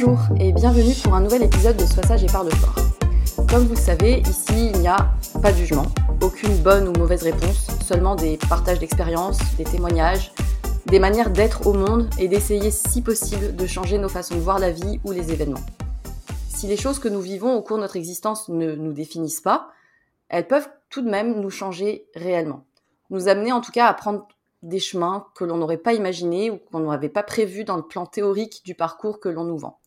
Bonjour et bienvenue pour un nouvel épisode de Sois sage et parle fort. Comme vous le savez, ici il n'y a pas de jugement, aucune bonne ou mauvaise réponse, seulement des partages d'expériences, des témoignages, des manières d'être au monde et d'essayer si possible de changer nos façons de voir la vie ou les événements. Si les choses que nous vivons au cours de notre existence ne nous définissent pas, elles peuvent tout de même nous changer réellement. Nous amener en tout cas à prendre des chemins que l'on n'aurait pas imaginés ou qu'on n'avait pas prévus dans le plan théorique du parcours que l'on nous vend.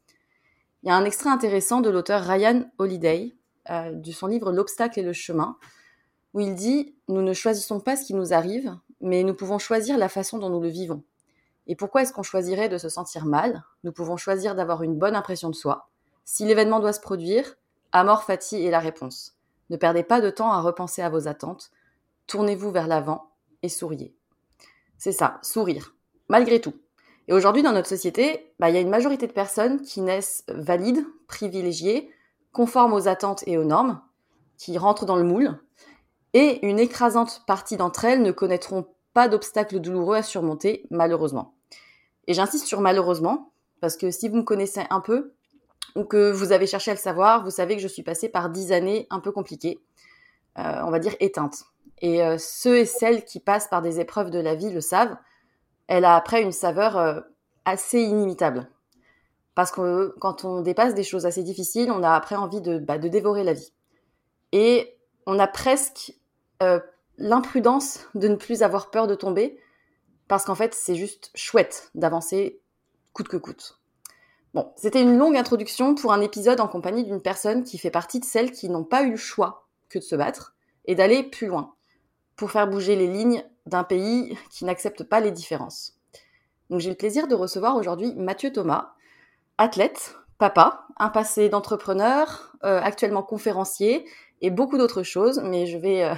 Il y a un extrait intéressant de l'auteur Ryan Holiday, euh, de son livre L'obstacle et le chemin, où il dit Nous ne choisissons pas ce qui nous arrive, mais nous pouvons choisir la façon dont nous le vivons. Et pourquoi est-ce qu'on choisirait de se sentir mal? Nous pouvons choisir d'avoir une bonne impression de soi. Si l'événement doit se produire, Amor Fati est la réponse. Ne perdez pas de temps à repenser à vos attentes, tournez-vous vers l'avant et souriez. C'est ça, sourire, malgré tout. Et aujourd'hui, dans notre société, bah, il y a une majorité de personnes qui naissent valides, privilégiées, conformes aux attentes et aux normes, qui rentrent dans le moule, et une écrasante partie d'entre elles ne connaîtront pas d'obstacles douloureux à surmonter, malheureusement. Et j'insiste sur malheureusement, parce que si vous me connaissez un peu, ou que vous avez cherché à le savoir, vous savez que je suis passée par dix années un peu compliquées, euh, on va dire éteintes. Et euh, ceux et celles qui passent par des épreuves de la vie le savent. Elle a après une saveur euh, assez inimitable. Parce que quand on dépasse des choses assez difficiles, on a après envie de, bah, dévorer la vie. Et on a presque euh, l'imprudence de ne plus avoir peur de tomber, parce qu'en fait, c'est juste chouette d'avancer coûte que coûte. Bon, c'était une longue introduction pour un épisode en compagnie d'une personne qui fait partie de celles qui n'ont pas eu le choix que de se battre et d'aller plus loin pour faire bouger les lignes d'un pays qui n'accepte pas les différences. Donc j'ai le plaisir de recevoir aujourd'hui Mathieu Thomas, athlète, papa, un passé d'entrepreneur, euh, actuellement conférencier et beaucoup d'autres choses, mais je vais euh,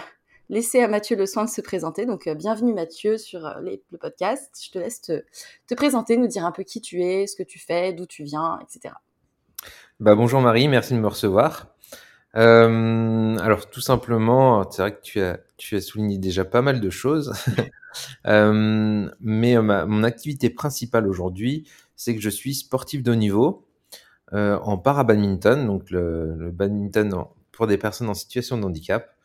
laisser à Mathieu le soin de se présenter. Donc euh, bienvenue Mathieu sur le podcast. Je te laisse te, te, présenter, nous dire un peu qui tu es, ce que tu fais, d'où tu viens, etc. Bah, bonjour Marie, merci de me recevoir. Euh, alors tout simplement, c'est vrai que tu as, tu as souligné déjà pas mal de choses, euh, mais euh, mon activité principale aujourd'hui, c'est que je suis sportif de haut niveau euh, en para-badminton, donc le, le badminton pour des personnes en situation de handicap,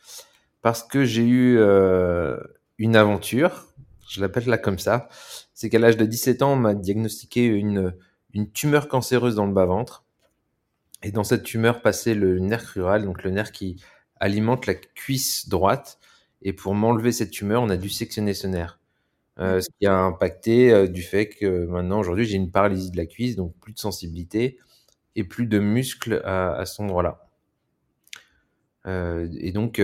parce que j'ai eu euh, une aventure, je l'appelle là comme ça, c'est qu'à l'âge de 17 ans, on m'a diagnostiqué une, une tumeur cancéreuse dans le bas-ventre. Et dans cette tumeur passait le nerf crural, donc le nerf qui alimente la cuisse droite. Et pour m'enlever cette tumeur, on a dû sectionner ce nerf. Euh, ce qui a impacté euh, du fait que maintenant, aujourd'hui, j'ai une paralysie de la cuisse, donc plus de sensibilité et plus de muscles à, à cet endroit-là. Euh, et donc,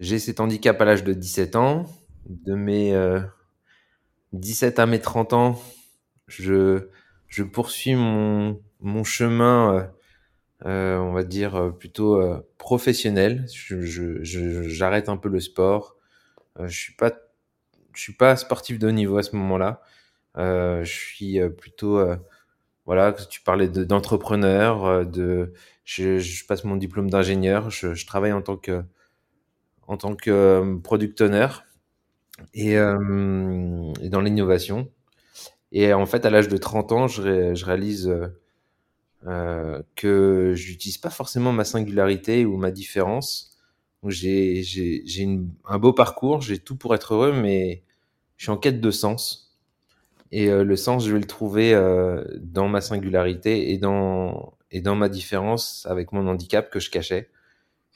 j'ai cet handicap à l'âge de 17 ans. De mes 17 à mes 30 ans, je, je poursuis mon, mon chemin euh, on va dire euh, plutôt euh, professionnel. J'arrête je, je, un peu le sport. je suis pas, je suis pas sportif de haut niveau à ce moment-là. je suis plutôt, voilà, tu parlais d'entrepreneur, de, je, je, passe mon diplôme d'ingénieur. Je, travaille en tant que, en tant que product owner et, euh, dans l'innovation. Et en fait, à l'âge de 30 ans, je, je réalise euh, que j'utilise pas forcément ma singularité ou ma différence. J'ai un beau parcours, j'ai tout pour être heureux, mais je suis en quête de sens. Et euh, le sens, je vais le trouver euh, dans ma singularité et dans, et dans ma différence avec mon handicap que je cachais.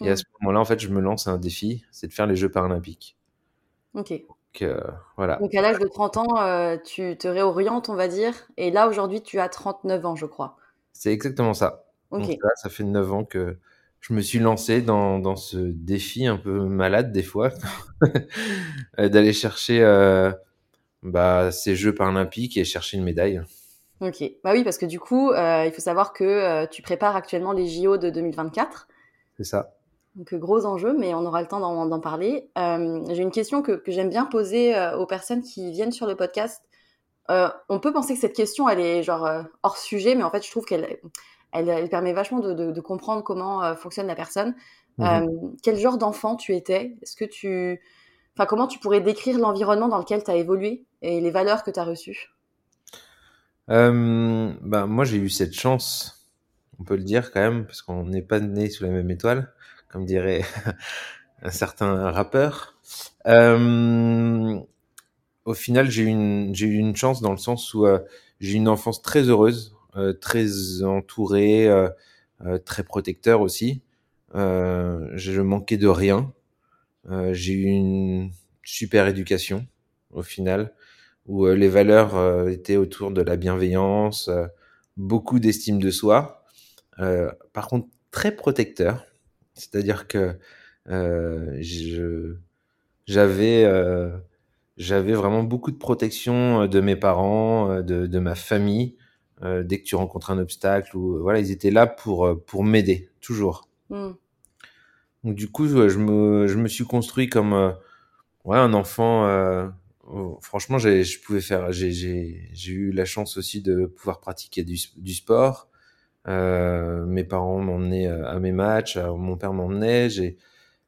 Et à ce moment-là, en fait, je me lance un défi, c'est de faire les Jeux paralympiques. Ok. Donc, euh, voilà. Donc à l'âge de 30 ans, euh, tu te réorientes, on va dire. Et là, aujourd'hui, tu as 39 ans, je crois. C'est exactement ça. Donc là, ça fait 9 ans que je me suis lancé dans, dans ce défi un peu malade des fois, d'aller chercher euh, bah, ces Jeux paralympiques et chercher une médaille. Ok, bah oui, parce que du coup, euh, il faut savoir que euh, tu prépares actuellement les JO de 2024. C'est ça. Donc gros enjeu, mais on aura le temps d'en parler. Euh, J'ai une question que, que j'aime bien poser euh, aux personnes qui viennent sur le podcast euh, on peut penser que cette question, elle est genre euh, hors sujet, mais en fait, je trouve qu'elle elle, elle, permet vachement de, de, de comprendre comment euh, fonctionne la personne. Mmh. quel genre d'enfant tu étais? Est-ce que tu, enfin, comment tu pourrais décrire l'environnement dans lequel tu as évolué et les valeurs que tu as reçues bah, moi, j'ai eu cette chance, on peut le dire quand même, parce qu'on n'est pas né sous la même étoile, comme dirait un certain rappeur. Euh, au final, j'ai eu une, j'ai eu une chance dans le sens où euh, j'ai eu une enfance très heureuse, euh, très entourée, euh, euh, très protecteur aussi. Euh, je manquais de rien. Euh, j'ai eu une super éducation au final, où les valeurs étaient autour de la bienveillance, beaucoup d'estime de soi. Par contre, très protecteur, c'est-à-dire que je j'avais j'avais vraiment beaucoup de protection euh, de mes parents, euh, de, de ma famille. Euh, dès que tu rencontres un obstacle ou voilà, ils étaient là pour euh, pour m'aider toujours. Hmm. Donc du coup, je me je me suis construit comme euh, ouais un enfant. Euh, oh, franchement, j'ai je pouvais faire. J'ai j'ai j'ai eu la chance aussi de pouvoir pratiquer du du sport. Euh, mes parents m'emmenaient euh, à mes matchs, euh, mon père m'emmenait. J'ai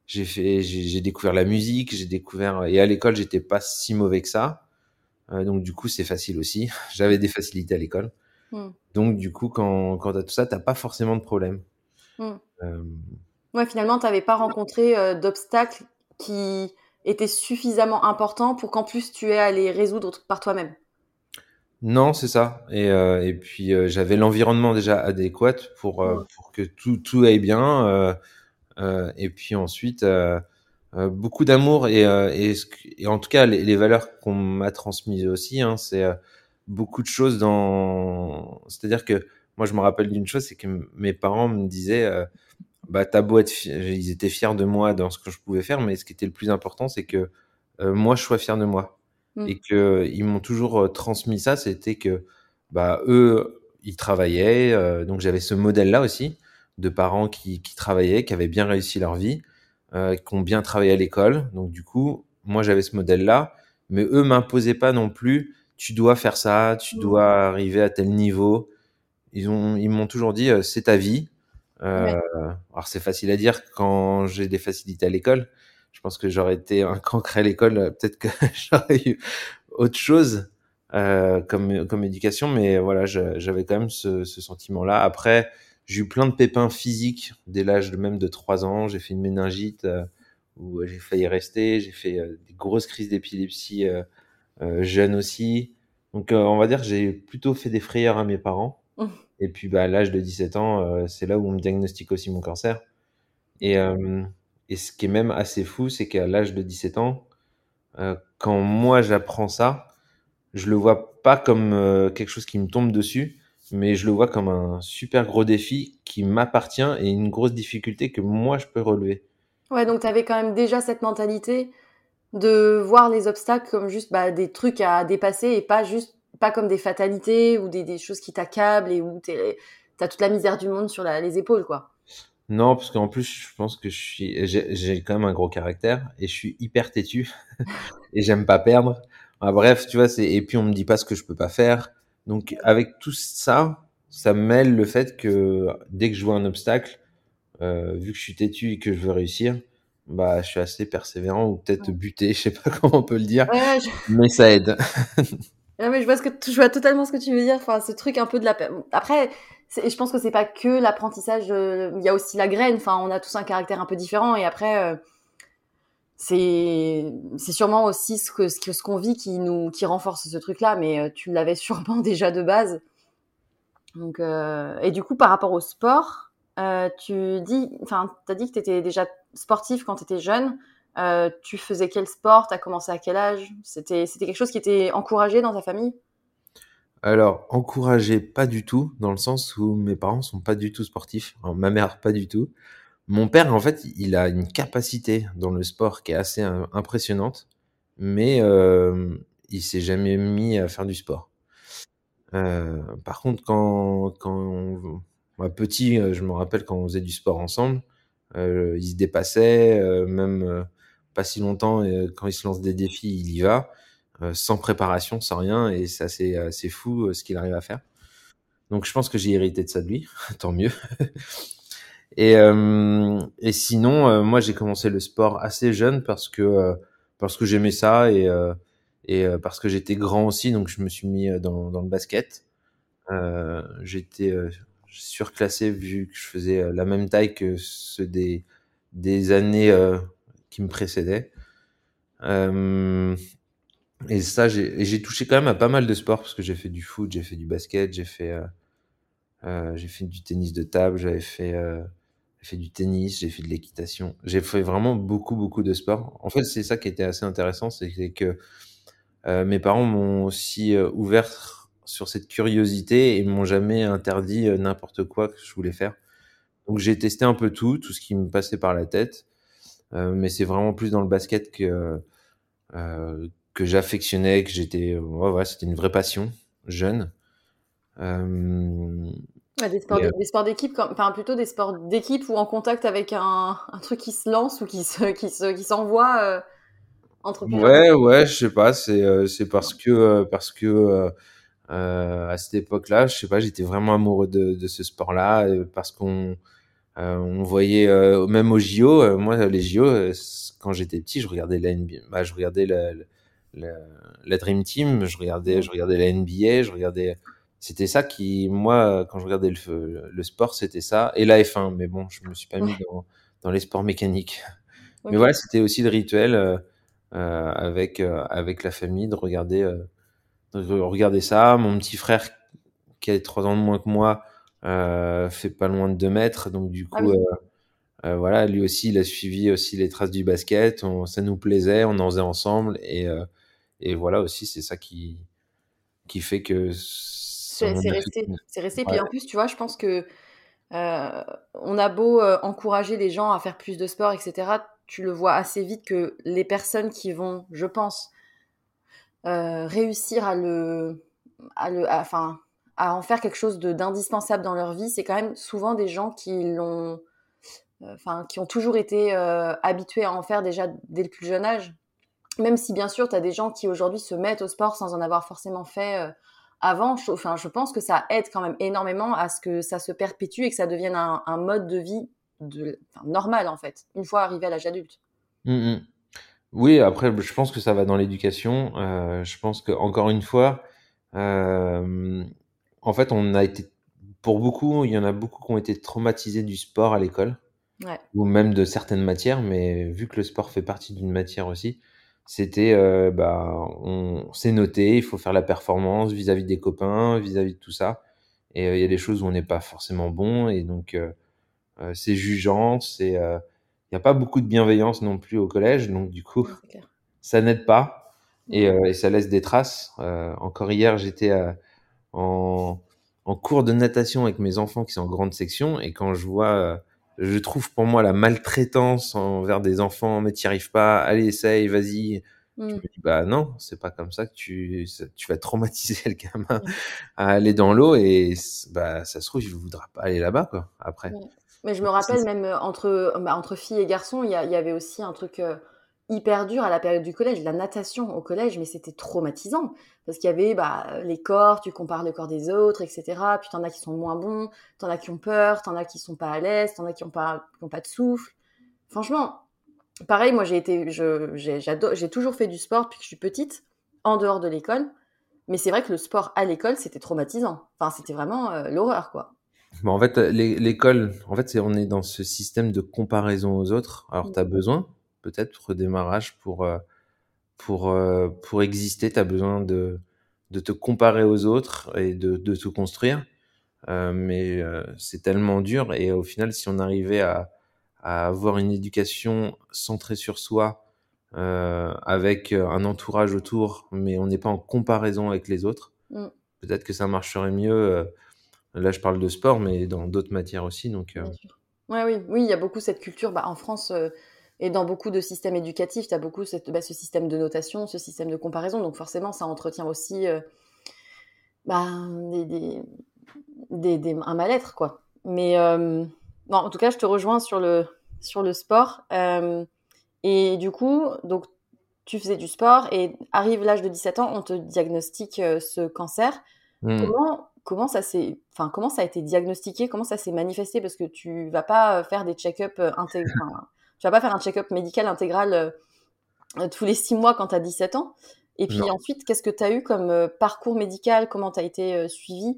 j'ai fait, j'ai découvert la musique, j'ai découvert et à l'école j'étais pas si mauvais que ça, Euh, donc du coup c'est facile aussi. J'avais des facilités à l'école, Hmm. donc du coup quand quand t'as tout ça, t'as pas forcément de problème. Hmm. Euh, Ouais, finalement, tu n'avais pas rencontré euh, d'obstacles qui étaient suffisamment importants pour qu'en plus tu aies à les résoudre par toi-même. non, c'est ça. Et euh, et puis euh, j'avais l'environnement déjà adéquat pour euh, Hmm. pour que tout tout aille bien. Euh, et puis ensuite euh, euh, beaucoup d'amour et, en tout cas les, les valeurs qu'on m'a transmises aussi, hein, c'est beaucoup de choses dans. C'est-à-dire que moi je me rappelle d'une chose, c'est que mes parents me disaient, euh, bah t'as beau être, fi- ils étaient fiers de moi dans ce que je pouvais faire, mais ce qui était le plus important, c'est que euh, moi je sois fier de moi Hmm. et que ils m'ont toujours transmis ça, c'était que bah eux ils travaillaient, euh, donc j'avais ce modèle-là aussi de parents qui, qui travaillaient, qui avaient bien réussi leur vie, euh, qui ont bien travaillé à l'école. Donc du coup, moi j'avais ce modèle-là, mais eux m'imposaient pas non plus. Tu dois faire ça, tu Hmm. dois arriver à tel niveau. Ils ont, ils m'ont toujours dit, euh, c'est ta vie. Euh, Ouais. alors c'est facile à dire quand j'ai des facilités à l'école. Je pense que j'aurais été un cancre à l'école, euh, peut-être que j'aurais eu autre chose euh, comme comme éducation, mais voilà, j'avais quand même ce, ce sentiment-là. Après, j'ai eu plein de pépins physiques dès l'âge même de 3 ans. J'ai fait une méningite euh, où j'ai failli rester. J'ai fait euh, des grosses crises d'épilepsie euh, euh, jeune aussi. Donc, euh, on va dire que j'ai plutôt fait des frayeurs à mes parents. Hmm. Et puis, bah, à l'âge de 17 ans, euh, c'est là où on me diagnostique aussi mon cancer. Et, euh, et ce qui est même assez fou, c'est qu'à l'âge de 17 ans, euh, quand moi j'apprends ça, je le vois pas comme euh, quelque chose qui me tombe dessus, mais je le vois comme un super gros défi qui m'appartient et une grosse difficulté que moi je peux relever. Ouais, donc tu avais quand même déjà cette mentalité de voir les obstacles comme juste bah, des trucs à dépasser et pas juste pas comme des fatalités ou des, des choses qui t'accablent et où tu as toute la misère du monde sur la- les épaules, quoi. Non, parce qu'en plus, je pense que je suis, j'ai j'ai quand même un gros caractère et je suis hyper têtu et j'aime pas perdre. Ah, bref, tu vois, c'est, et puis on me dit pas ce que je peux pas faire. Donc, avec tout ça, ça mêle le fait que dès que je vois un obstacle, euh, vu que je suis têtu et que je veux réussir, bah, je suis assez persévérant ou peut-être buté, je sais pas comment on peut le dire, Ouais, ouais, je... mais ça aide. ouais, mais je vois, ce que je vois totalement ce que tu veux dire. Enfin, ce truc un peu de la... Après, je pense que c'est pas que l'apprentissage, euh, il y a aussi la graine. Enfin, on a tous un caractère un peu différent et après... euh, c'est sûrement aussi ce que ce qu'on vit qui nous qui renforce ce truc-là, mais euh, tu l'avais sûrement déjà de base. Donc euh, et du coup par rapport au sport, euh, tu dis, enfin t'as dit que t'étais déjà sportif quand t'étais jeune. Tu faisais quel sport? T'as commencé à quel âge? C'était c'était quelque chose qui était encouragé dans ta famille? Alors, encouragé, pas du tout, dans le sens où mes parents sont pas du tout sportifs. Ma mère, pas du tout. Mon père, en fait, il a une capacité dans le sport qui est assez euh, impressionnante, mais euh, il s'est jamais mis à faire du sport. Euh, par contre, quand, quand on- moi, petit, euh, je me rappelle quand on faisait du sport ensemble, il se dépassait, même pas si longtemps, quand il se lance des défis, il y va, sans préparation, sans rien, et c'est assez, fou ce qu'il arrive à faire. Donc je pense que j'ai hérité de ça de lui, tant mieux. Et, euh, et sinon, euh, moi j'ai commencé le sport assez jeune parce que euh, parce que j'aimais ça et euh, et euh, parce que j'étais grand aussi, donc je me suis mis euh, dans dans le basket. j'étais surclassé vu que je faisais la même taille que ceux des, des années qui me précédaient. et ça, j'ai touché quand même à pas mal de sports parce que j'ai fait du foot, j'ai fait du basket, j'ai fait, j'ai fait du tennis de table, j'avais fait j'ai fait du tennis, j'ai fait de l'équitation. J'ai fait vraiment beaucoup, beaucoup de sport. En fait, c'est ça qui était assez intéressant, c'est que euh, mes parents m'ont aussi euh, ouvert sur cette curiosité et m'ont jamais interdit euh, n'importe quoi que je voulais faire. Donc j'ai testé un peu tout, tout ce qui me passait par la tête, mais c'est vraiment plus dans le basket que que j'affectionnais, que j'étais, ouais, ouais, c'était une vraie passion, jeune. Euh, des sports, des sports d'équipe, enfin plutôt des sports d'équipe ou en contact avec un, un, truc qui se lance ou qui se, qui se, qui s'envoie euh, entre. Ouais, ouais, je sais pas, c'est euh, c'est parce que euh, parce que euh, à cette époque-là, je sais pas, j'étais vraiment amoureux de, de ce sport-là parce qu'on on voyait même aux JO, moi les JO quand j'étais petit, je regardais la NBA, bah, je regardais la, la, la, Dream Team, je regardais je regardais la NBA, je regardais c'était ça qui, moi, quand je regardais le, le sport, c'était ça. Et la F1, mais bon, je me suis pas mis dans, dans les sports mécaniques. Mais voilà, c'était aussi le rituel euh, euh, avec euh, avec la famille de regarder euh, de regarder ça. Mon petit frère, qui a trois ans de moins que moi, euh, fait pas loin de deux mètres, donc du ah coup, ah oui. voilà, lui aussi, il a suivi aussi les traces du basket. On, ça nous plaisait, on en faisait ensemble, et et voilà aussi, c'est ça qui qui fait que c'est resté. C'est resté. Ouais. Puis en plus, tu vois, je pense que euh, on a beau euh, encourager les gens à faire plus de sport, etc. Tu le vois assez vite que les personnes qui vont, je pense, euh, réussir à le, à le, enfin, à, à en faire quelque chose d'indispensable dans leur vie, c'est quand même souvent des gens qui l'ont, enfin, qui ont toujours été habitués à en faire déjà dès le plus jeune âge. Même si bien sûr, tu as des gens qui aujourd'hui se mettent au sport sans en avoir forcément fait avant, je, enfin, je pense que ça aide quand même énormément à ce que ça se perpétue et que ça devienne un, un mode de vie de, enfin, normal en fait, une fois arrivé à l'âge adulte. Mmh, mmh. Oui, après, je pense que ça va dans l'éducation. Euh, je pense que encore une fois, euh, en fait, on a été, pour beaucoup, il y en a beaucoup qui ont été traumatisés du sport à l'école, ouais. ou même de certaines matières, mais vu que le sport fait partie d'une matière aussi, c'était euh, bah on s'est noté, il faut faire la performance vis-à-vis -vis des copains, vis-à-vis -vis de tout ça. Et il euh, y a des choses où on n'est pas forcément bon et donc euh, euh c'est jugeant, c'est il n'y a pas beaucoup de bienveillance non plus au collège, donc du coup ça n'aide pas et, et, ça laisse des traces. encore hier j'étais en, en cours de natation avec mes enfants qui sont en grande section et quand je vois je trouve pour moi la maltraitance envers des enfants, mais t'y arrives pas, allez, essaye, vas-y. Mm. Je me dis, bah non, c'est pas comme ça que tu, tu vas traumatiser le gamin mm. à aller dans l'eau et bah, ça se trouve, il voudra pas aller là-bas, quoi, après. Mm. Mais je me rappelle même euh, entre, bah, entre filles et garçons, il y, y, avait aussi un truc euh, hyper dur à la période du collège, la natation au collège, mais c'était traumatisant parce qu'il y avait bah, les corps, tu compares le corps des autres, etc. Puis t'en as qui sont moins bons, t'en as qui ont peur, t'en as qui sont pas à l'aise, t'en as qui ont pas, qui ont pas de souffle. Franchement, pareil, moi j'ai été, j'ai toujours fait du sport depuis que je suis petite, en dehors de l'école. Mais c'est vrai que le sport à l'école, c'était traumatisant. Enfin, c'était vraiment euh, l'horreur, quoi. Bon, en fait, l'école, en fait, on est dans ce système de comparaison aux autres. Alors, tu as besoin, peut-être redémarrage pour euh, pour euh, pour exister. Tu as besoin de de te comparer aux autres et de de te construire. Euh, mais euh, c'est tellement dur. Et au final si on arrivait à à avoir une éducation centrée sur soi euh, avec un entourage autour mais on n'est pas en comparaison avec les autres mm. peut-être que ça marcherait mieux là je parle de sport mais dans d'autres matières aussi donc ouais oui. Oui il y a beaucoup cette culture bah, en France et dans beaucoup de systèmes éducatifs, tu as beaucoup cette, bah, ce système de notation, ce système de comparaison. Donc forcément, ça entretient aussi euh, bah, des, des, des, des, un mal-être. quoi. Mais euh, non, en tout cas, je te rejoins sur le, sur le sport. Euh, et du coup, donc, tu faisais du sport et arrive l'âge de 17 ans, on te diagnostique euh, ce cancer. Mmh. Comment, comment, ça s'est, enfin, comment ça a été diagnostiqué? Comment ça s'est manifesté? Parce que tu vas pas faire des check-up intégrés tu vas pas faire un check-up médical intégral euh, tous les six mois quand tu as 17 ans. Et puis non. ensuite, qu'est-ce que tu as eu comme euh, parcours médical? Comment tu as été euh, suivi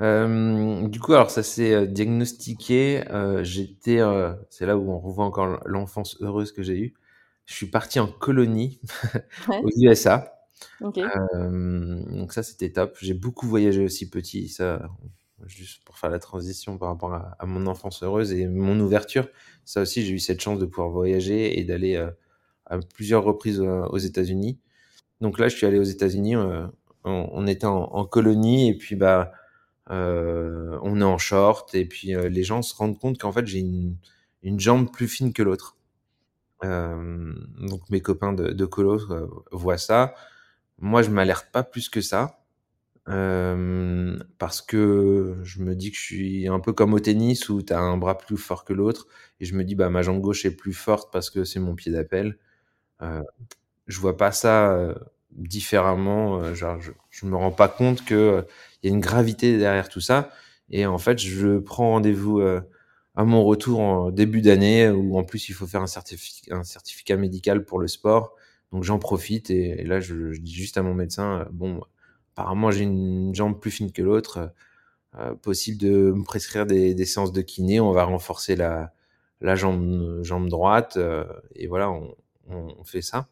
du coup, alors ça s'est, diagnostiqué, j'étais, c'est là où on revoit encore l'enfance heureuse que j'ai eue. Je suis parti en colonie Ouais. aux USA. Donc ça, c'était top. J'ai beaucoup voyagé aussi petit, ça, juste pour faire la transition par rapport à mon enfance heureuse et mon ouverture. Ça aussi, j'ai eu cette chance de pouvoir voyager et d'aller, heu, à plusieurs reprises, heu, aux États-Unis. Donc là, je suis allé aux États-Unis, on on était en colonie et puis, bah, on est en short et puis, les gens se rendent compte qu'en fait, j'ai une jambe plus fine que l'autre. Donc mes copains de de colo, voient ça. Moi, je m'alerte pas plus que ça, parce que je me dis que je suis un peu comme au tennis où tu as un bras plus fort que l'autre et je me dis: «Bah, ma jambe gauche est plus forte parce que c'est mon pied d'appel». Heu, je vois pas ça, différemment, genre je me rends pas compte que, il y a une gravité derrière tout ça et en fait, je prends rendez-vous, à mon retour en début d'année où en plus il faut faire un certifi un certificat médical pour le sport. Donc j'en profite et là je dis juste à mon médecin, «Bon, apparemment j'ai une jambe plus fine que l'autre, heu, possible de me prescrire des séances de kiné, on va renforcer la jambe droite», heu et voilà, on fait ça.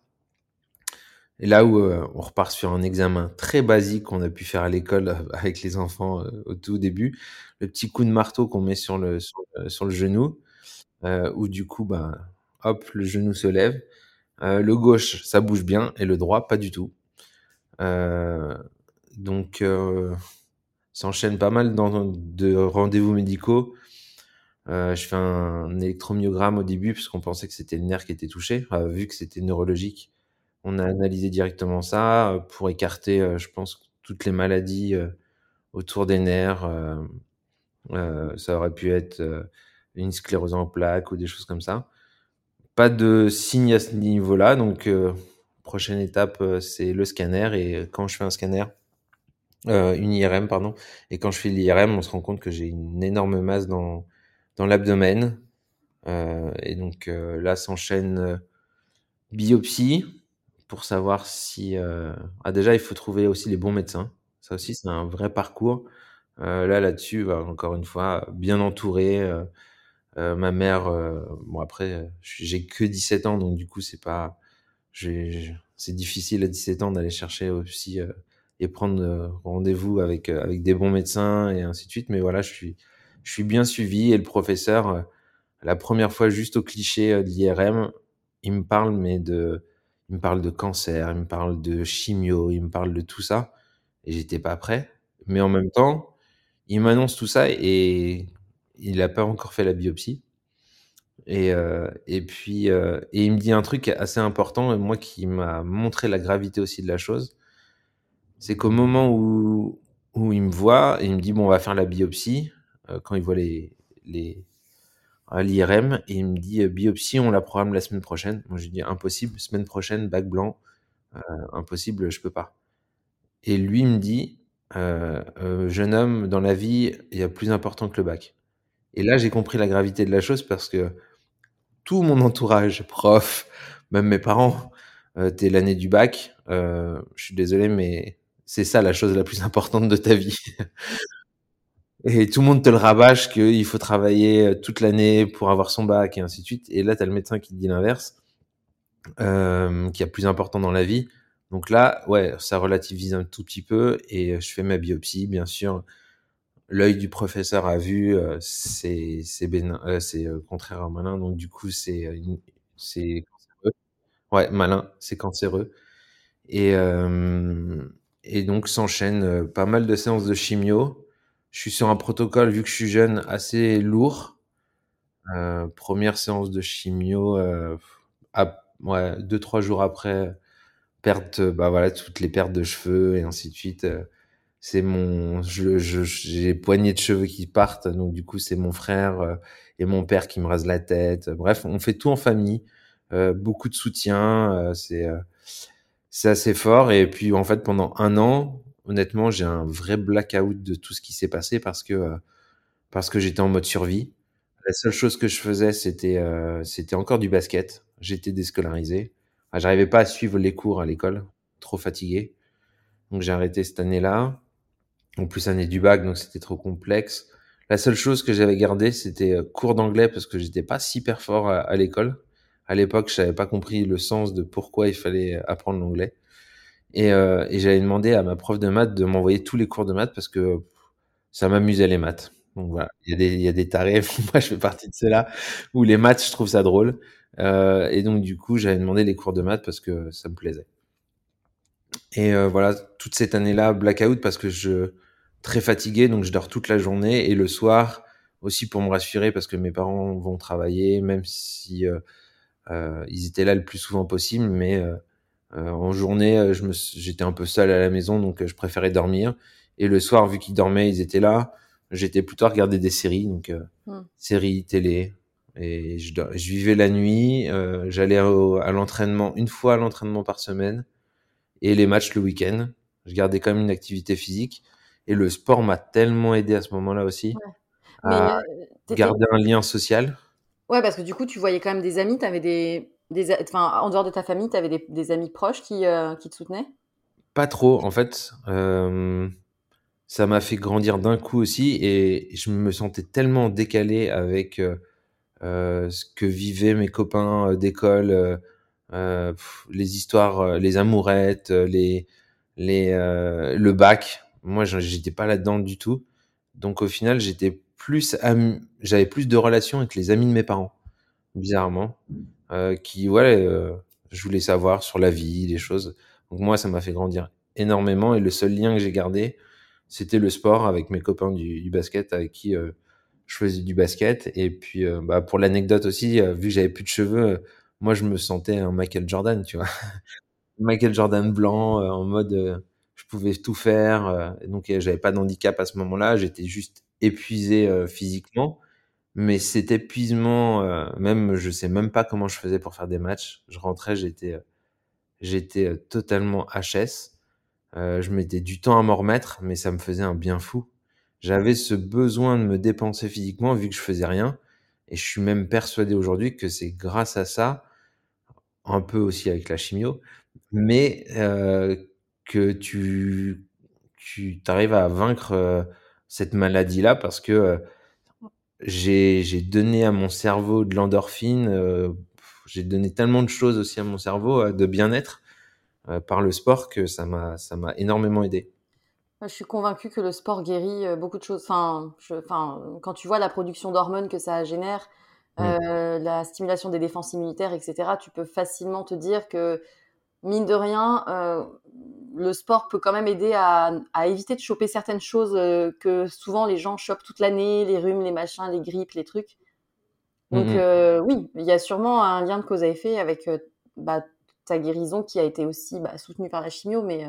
Et là où, heu, on repart sur un examen très basique qu'on a pu faire à l'école, avec les enfants, au tout début. Le petit coup de marteau qu'on met sur le genou, où du coup, ben, hop, le genou se lève. Le gauche, ça bouge bien et le droit, pas du tout. Donc heu, s'enchaîne pas mal dans de rendez-vous médicaux. Heu, je fais un électromyogramme au début puisqu'on pensait que c'était le nerf qui était touché, vu que c'était neurologique. On a analysé directement ça, heu, pour écarter, heu, je pense toutes les maladies, autour des nerfs, ça aurait pu être, une sclérose en plaques ou des choses comme ça. Pas de signe à ce niveau-là, donc prochaine étape, c'est le scanner et quand je fais un scanner, heu, une IRM pardon et quand je fais l'IRM, on se rend compte que j'ai une énorme masse dans dans l'abdomen, heu et donc heu, là s'enchaîne, biopsie pour savoir si, ah déjà il faut trouver aussi les bons médecins. Ça aussi c'est un vrai parcours. Là là-dessus, bah, encore une fois, bien entouré, ma mère, bon après, j'ai que 17 ans donc du coup c'est pas c'est difficile à 17 ans d'aller chercher aussi, et prendre, heu, rendez-vous avec, heu, avec des bons médecins et ainsi de suite. Mais voilà, je suis je suis bien suivi et le professeur, heu, la 1re fois juste au cliché, de l'IRM, il me parle mais de il me parle de cancer, il me parle de chimio, il me parle de tout ça et j'étais pas prêt. Mais en même temps, il m'annonce tout ça et il a pas encore fait la biopsie et et puis, et il me dit un truc assez important moi qui m'a montré la gravité aussi de la chose c'est qu'au moment où où il me voit il me dit: «Bon, on va faire la biopsie», heu, quand il voit les les ah l'IRM il me dit: «Biopsie, on la programme la semaine prochaine». Moi, je lui dis: «Impossible, semaine prochaine, bac blanc, impossible, je peux pas» et lui, me dit: «Heu heu, jeune homme, dans la vie, il y a plus important que le bac» et là, j'ai compris la gravité de la chose parce que tout mon entourage, profs, même mes parents, heu: «Tu es l'année du bac, je suis désolé mais c'est ça la chose la plus importante de ta vie» et tout le monde te le rabâche qu'il faut travailler, heu, toute l'année pour avoir son bac et ainsi de suite et là, tu as le médecin qui te dit l'inverse qu'il y a plus important dans la vie. Donc là, ouais, ça relativise un tout petit peu et je fais ma biopsie, bien sûr. L'œil du professeur a vu, heu, c'est c'est contraire à malin donc du coup, c'est, cancéreux. Ouais, malin, c'est cancéreux et et donc s'enchaînent, heu, pas mal de séances de chimio. Je suis sur un protocole, vu que je suis jeune, assez lourd. Heu, 1re séance de chimio, heu, ap ouais, 2-3 jours après, perte, bah, voilà, toutes les pertes de cheveux et ainsi de suite, c'est mon je je j'ai les poignées de cheveux qui partent donc du coup, c'est mon frère, et mon père qui me rase la tête. Bref, on fait tout en famille, beaucoup de soutien, c'est, c'est assez fort et puis, en fait, pendant 1 an, honnêtement, j'ai un vrai blackout de tout ce qui s'est passé parce que, heu, parce que j'étais en mode survie. La seule chose que je faisais, c'était, heu, c'était encore du basket. J'étais déscolarisé. Ah, j'arrivais pas à suivre les cours à l'école, trop fatigué donc j'ai arrêté cette année-là En plus, année du bac, donc c'était trop complexe. La seule chose que j'avais gardé, c'était euh, cours d'anglais parce que j'étais pas super fort à l'école. À l'époque, je n'avais pas compris le sens de pourquoi il fallait apprendre l'anglais. Et, euh, et j'avais demandé à ma prof de maths de m'envoyer tous les cours de maths parce que ça m'amusait les maths. Donc voilà, il y a des, il tarés. Moi, je fais partie de ceux-là où les maths, je trouve ça drôle. Euh, et donc, du coup, j'avais demandé les cours de maths parce que ça me plaisait. Et euh, voilà, toute cette année-là, blackout parce que je très fatigué, donc je dors toute la journée et le soir aussi pour me rassurer parce que mes parents vont travailler, même si ils étaient là le plus souvent possible, mais euh, euh en journée, je me, j'étais un peu seul à la maison, donc je préférais dormir. Et le soir, vu qu'ils dormaient, ils étaient là. J'étais plutôt à regarder des séries, donc mm. séries, télé. Et je, je vivais la nuit. J'allais à l'entraînement une fois à l'entraînement par semaine et les matchs le week-end. Je gardais quand même une activité physique. Et le sport m'a tellement aidé à ce moment-là aussi ouais. à Mais, garder un lien social. Ouais, parce que du coup, tu voyais quand même des amis, tu avais des, des. Enfin, en dehors de ta famille, tu avais des, des, amis proches qui, euh, qui te soutenaient? Pas trop, en fait. Euh, ça m'a fait grandir d'un coup aussi et je me sentais tellement décalé avec euh, ce que vivaient mes copains d'école les histoires, les amourettes, les, les, le bac. Moi, j'étais pas là-dedans du tout. Donc au final, j'étais plus j'avais plus de relations avec les amis de mes parents, bizarrement, euh, qui ouais, euh, je voulais savoir sur la vie, les choses. Donc moi, ça m'a fait grandir énormément et le seul lien que j'ai gardé, c'était le sport avec mes copains du, basket avec qui euh, je faisais du basket. Et puis bah, pour l'anecdote aussi, vu que j'avais plus de cheveux, moi je me sentais un Michael Jordan, tu vois. Michael Jordan blanc, en mode je pouvais tout faire. Donc j'avais pas d'handicap à ce moment-là, j'étais juste épuisé physiquement. Mais cet épuisement, même je sais même pas comment je faisais pour faire des matchs. Je rentrais, j'étais j'étais totalement HS. je mettais du temps à m'en remettre, mais ça me faisait un bien fou. J'avais ce besoin de me dépenser physiquement vu que je faisais rien. Et je suis même persuadé aujourd'hui que c'est grâce à ça un peu aussi avec la chimio, mais euh, que tu, tu arrives à vaincre euh, cette maladie-là parce que euh, j'ai donné à mon cerveau de l'endorphine, euh, j'ai donné tellement de choses aussi à mon cerveau, euh, de bien-être euh, par le sport que ça m'a énormément aidé. Je suis convaincue que le sport guérit beaucoup de choses. Enfin, je, enfin quand tu vois la production d'hormones que ça génère, euh, la stimulation des défenses immunitaires, etc., tu peux facilement te dire que, mine de rien, euh, le sport peut quand même aider à, à éviter de choper certaines choses euh, que souvent les gens chopent toute l'année, les rhumes, les machins, les grippes, les trucs. Donc mmh euh, oui, il y a sûrement un lien de cause à effet avec bah, ta guérison qui a été aussi bah, soutenue par la chimio, mais...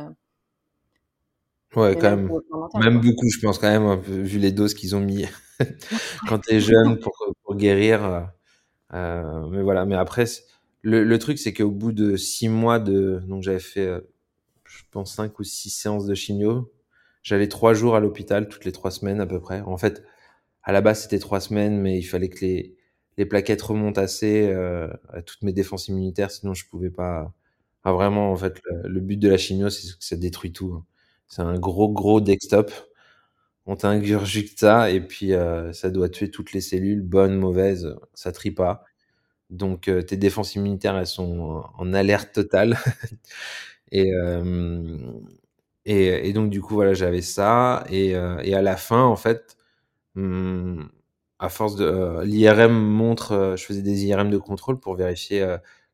Ouais, quand même. Même beaucoup, je pense quand même, vu les doses qu'ils ont mis quand tu es jeune pour, pour guérir. Mais voilà, mais après, le, le truc, c'est qu'au bout de six mois de. Donc j'avais fait, euh, je pense, cinq ou six séances de chimio. J'allais trois jours à l'hôpital, toutes les trois semaines à peu près. En fait, à la base, c'était trois semaines, mais il fallait que les, les plaquettes remontent assez euh, à toutes mes défenses immunitaires, sinon je pouvais pas. Ah, vraiment, en fait, le, but de la chimio, c'est que ça détruit tout. Hein. C'est un gros, gros desktop on t'ingurgite ça et puis euh, ça doit tuer toutes les cellules, bonnes, mauvaises, ça trie pas. Donc euh, tes défenses immunitaires, elles sont en alerte totale. et, euh, et, et, donc du coup, voilà, j'avais ça. Et, et, à la fin, en fait, hum, à force de... L'IRM montre, je faisais des IRM de contrôle pour vérifier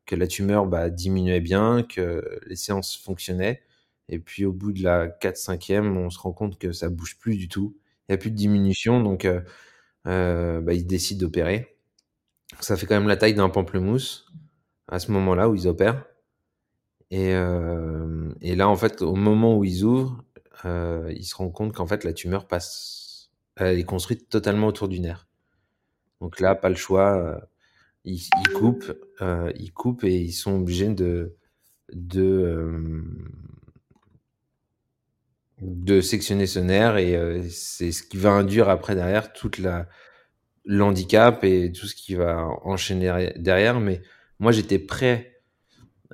que la tumeur bah, diminuait bien, que les séances fonctionnaient. Et puis au bout de la 4-5e, on se rend compte que ça bouge plus du tout. Il n'y a plus de diminution, donc euh, euh, bah, ils décident d'opérer. Ça fait quand même la taille d'un pamplemousse à ce moment-là où ils opèrent. Et, euh, là, en fait, au moment où ils ouvrent, euh, ils se rendent compte qu'en fait, la tumeur passe, elle est construite totalement autour du nerf. Donc là, pas le choix. Euh, ils, coupent, ils coupent et ils sont obligés de, de de sectionner ce nerf et c'est ce qui va induire après derrière toute la l'handicap et tout ce qui va enchaîner derrière mais moi j'étais prêt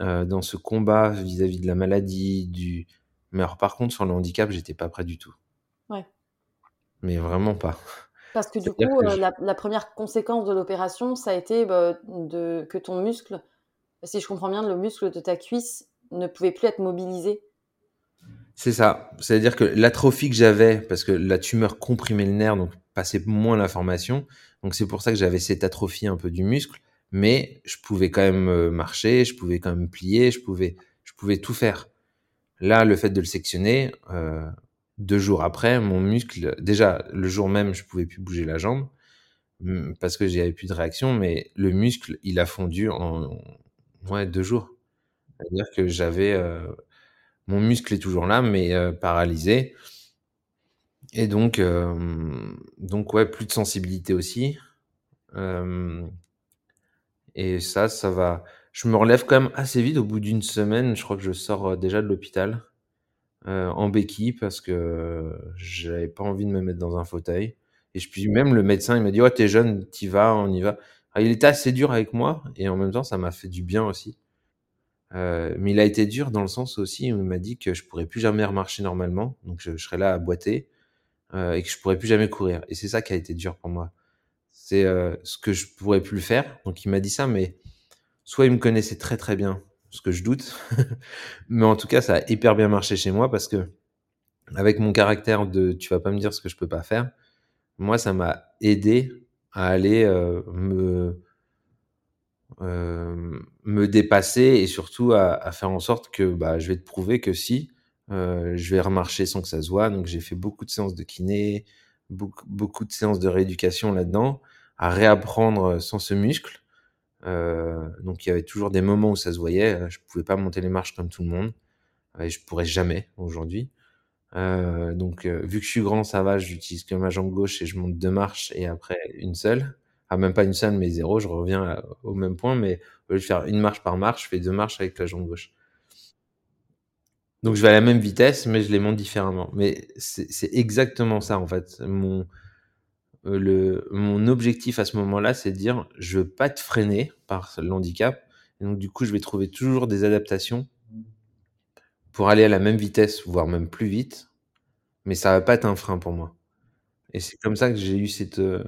euh, dans ce combat vis-à-vis -vis de la maladie du mais alors par contre sur le handicap j'étais pas prêt du tout Ouais. Mais vraiment pas. Parce que du coup, que je la la 1re conséquence de l'opération, ça a été, bah, de que ton muscle, si je comprends bien, le muscle de ta cuisse ne pouvait plus être mobilisé? C'est ça. C'est-à-dire que l'atrophie que j'avais, parce que la tumeur comprimait le nerf, donc passait moins l'information. Donc c'est pour ça que j'avais cette atrophie un peu du muscle, mais je pouvais quand même, heu, marcher, je pouvais quand même plier, je pouvais je pouvais tout faire. Là, le fait de le sectionner, heu, 2 jours après, mon muscle déjà le jour même, je pouvais plus bouger la jambe, mmh, parce que j'avais plus de réaction, mais le muscle, il a fondu en 2 jours. C'est-à-dire que j'avais, heu, mon muscle est toujours là, mais paralysé. Et donc hem, donc ouais, plus de sensibilité aussi. Hem et ça, ça va je me relève quand même assez vite. Au bout d'1 semaine, je crois que je sors, heu, déjà de l'hôpital, en béquille parce que j'avais pas envie de me mettre dans un fauteuil et je puis même le médecin, il m'a dit: «Oh tu es jeune, tu y vas, on y va». Ah il était assez dur avec moi et en même temps, ça m'a fait du bien aussi. Mais il a été dur dans le sens aussi où il m'a dit que je pourrais plus jamais remarcher normalement, donc je je serais là à boiter, heu et que je pourrais plus jamais courir et c'est ça qui a été dur pour moi. C'est, heu, ce que je pourrais plus faire, donc il m'a dit ça, mais soit il me connaissait très, très bien, ce que je doute, mais en tout cas, ça a hyper bien marché chez moi parce qu'avec mon caractère de: «Tu vas pas me dire ce que je peux pas faire», moi, ça m'a aidé à aller, heu, me me dépasser et surtout à à faire en sorte que, bah, je vais te prouver que si, heu, je vais remarcher sans que ça se voit. Donc j'ai fait beaucoup de séances de kiné, beaucoup de séances de rééducation là-dedans, à réapprendre sans ce muscle. Heu, donc il y avait toujours des moments où ça se voyait, heu, je pouvais pas monter les marches comme tout le monde et je pourrais jamais aujourd'hui. Donc vu que je suis grand, ça va, j'utilise que ma jambe gauche et je monte 2 marches et après 1 seule. Ah même pas 1 seule, mais 0, je reviens au même point, mais au lieu de faire 1 marche par marche, je fais 2 marches avec la jambe gauche. Donc je vais à la même vitesse, mais je les monte différemment. Mais c'est exactement ça en fait. Le mon objectif à ce moment-là, c'est de dire: «Je veux pas être freiné par l'handicap» donc du coup, je vais trouver toujours des adaptations pour aller à la même vitesse, voire même plus vite, mais ça va pas être un frein pour moi et c'est comme ça que j'ai eu cette, heu,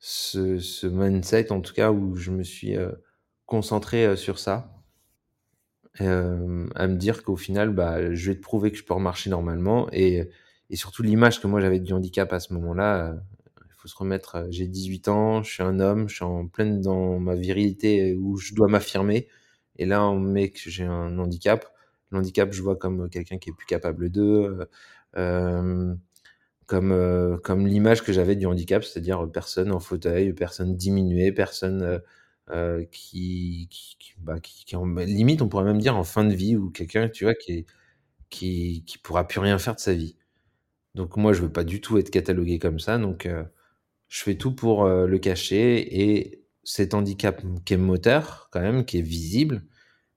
ce mindset en tout cas où je me suis, heu, concentré, sur ça. Hem, à me dire qu'au final, bah, je vais te prouver que je peux remarcher normalement et et surtout l'image que moi j'avais du handicap à ce moment-là, il faut se remettre, heu, j'ai 18 ans, je suis un homme, je suis en pleine dans ma virilité où je dois m'affirmer et là, on me met que j'ai un handicap. L'handicap, je vois comme quelqu'un qui est plus capable d'eux, comme, comme l'image que j'avais du handicap, c'est-à-dire personne en fauteuil, personne diminuée, personne, heu, qui qui bah, qui en limite, on pourrait même dire en fin de vie ou quelqu'un, tu vois, qui est qui qui pourra plus rien faire de sa vie. Donc moi, je veux pas du tout être catalogué comme ça, donc heu, je fais tout pour, heu, le cacher et cet handicap qui est moteur quand même, qui est visible,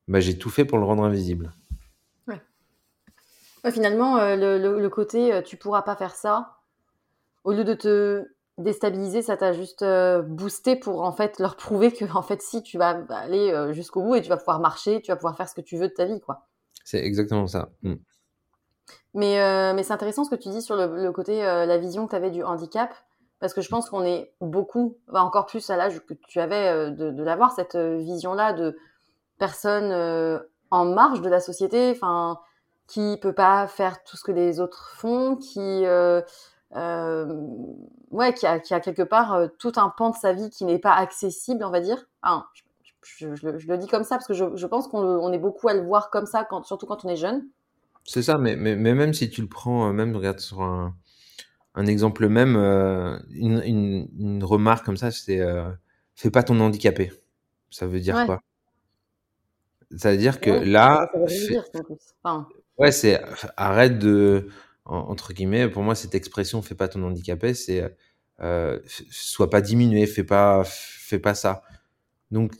bah, j'ai tout fait pour le rendre invisible. Finalement, le le côté, heu, tu pourras pas faire ça, au lieu de te déstabiliser, ça t'a juste, heu, boosté pour en fait leur prouver qu'en fait si, tu vas aller, heu, jusqu'au bout et tu vas pouvoir marcher, tu vas pouvoir faire ce que tu veux de ta vie, quoi. C'est exactement ça. Mmh. Mais heu, mais c'est intéressant ce que tu dis sur le le côté, la vision que tu avais du handicap, parce que je pense qu'on est beaucoup, bah, encore plus à l'âge que tu avais, de de l'avoir cette, heu, vision-là de personne, heu, en marge de la société, enfin, qui peut pas faire tout ce que les autres font, qui, ouais, qui a qui a quelque part, heu, tout un pan de sa vie qui n'est pas accessible, on va dire. Enfin, je je je le dis comme ça parce que je pense qu'on est beaucoup à le voir comme ça quand surtout quand on est jeune. C'est ça, mais mais mais même si tu le prends, heu, même regarde sur un un exemple même, une une une remarque comme ça, c'est, heu: «Fais pas ton handicapé». Ça veut dire Ouais. quoi? Ça veut dire que Ouais, là, ça veut dire plus. Enfin ouais, c'est arrête de en entre guillemets, pour moi, cette expression: «Fais pas ton handicapé», c'est, heu, f sois pas diminué, fais pas fais pas ça. Donc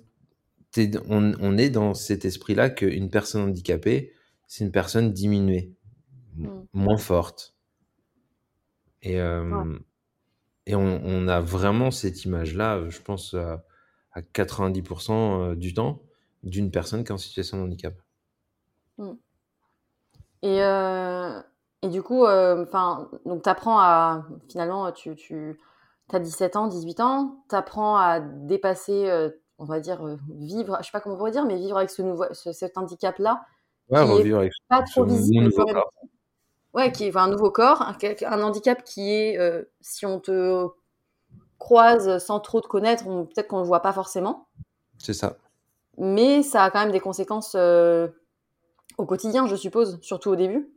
es on on est dans cet esprit-là qu'une personne handicapée, c'est une personne diminuée, Mmh. moins forte. Et Ouais. hem et on on a vraiment cette image-là, je pense à à 90 % heu, du temps, d'une personne qui est en situation de handicap. Mmh. Et du coup, enfin, donc tu apprends à finalement, tu, tu as 17 ans, 18 ans, tu apprends à dépasser, on va dire, vivre, je sais pas comment on pourrait dire, mais vivre avec ce nouveau, cet handicap-là. Ouais, revivre avec pas trop visible. nouveau corps. Ouais, qui est un nouveau corps, un, un handicap qui est, si on te croise sans trop te connaître, peut-être qu'on ne le voit pas forcément. C'est ça. Mais ça a quand même des conséquences euh, au quotidien, je suppose, surtout au début.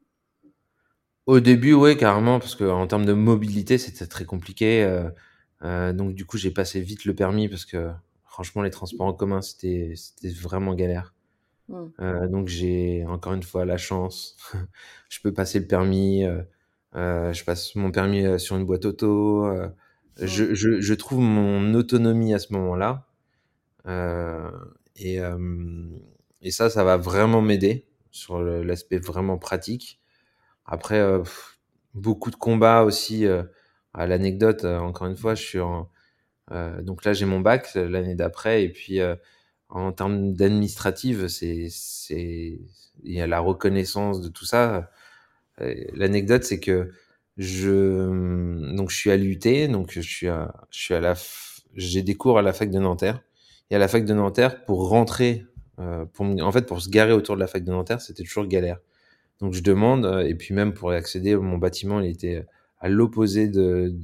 Au début, oui, carrément, parce qu'en termes de mobilité, c'était très compliqué. Euh, euh, donc, du coup, j'ai passé vite le permis parce que, franchement, les transports en commun, c'était vraiment galère. Hmm. donc, j'ai encore une fois la chance. je peux passer le permis. je passe mon permis sur une boîte auto je, je, je, trouve mon autonomie à ce moment-là. Euh, et, euh, et, ça, ça va vraiment m'aider sur l'aspect vraiment pratique. Après, euh, beaucoup de combats aussi. Euh, à l'anecdote, euh, encore une fois, je suis en, donc là, j'ai mon bac l'année d'après. Et puis, en termes d'administrative, c'est, c'est, il y a la reconnaissance de tout ça. L'anecdote, c'est que je donc je suis à l'UT, donc je suis à je suis à la j'ai des cours à la fac de Nanterre et à la fac de Nanterre pour rentrer pour en fait pour se garer autour de la fac de Nanterre, c'était toujours galère. Donc je demande euh, et puis même pour y accéder mon bâtiment, il était à l'opposé de,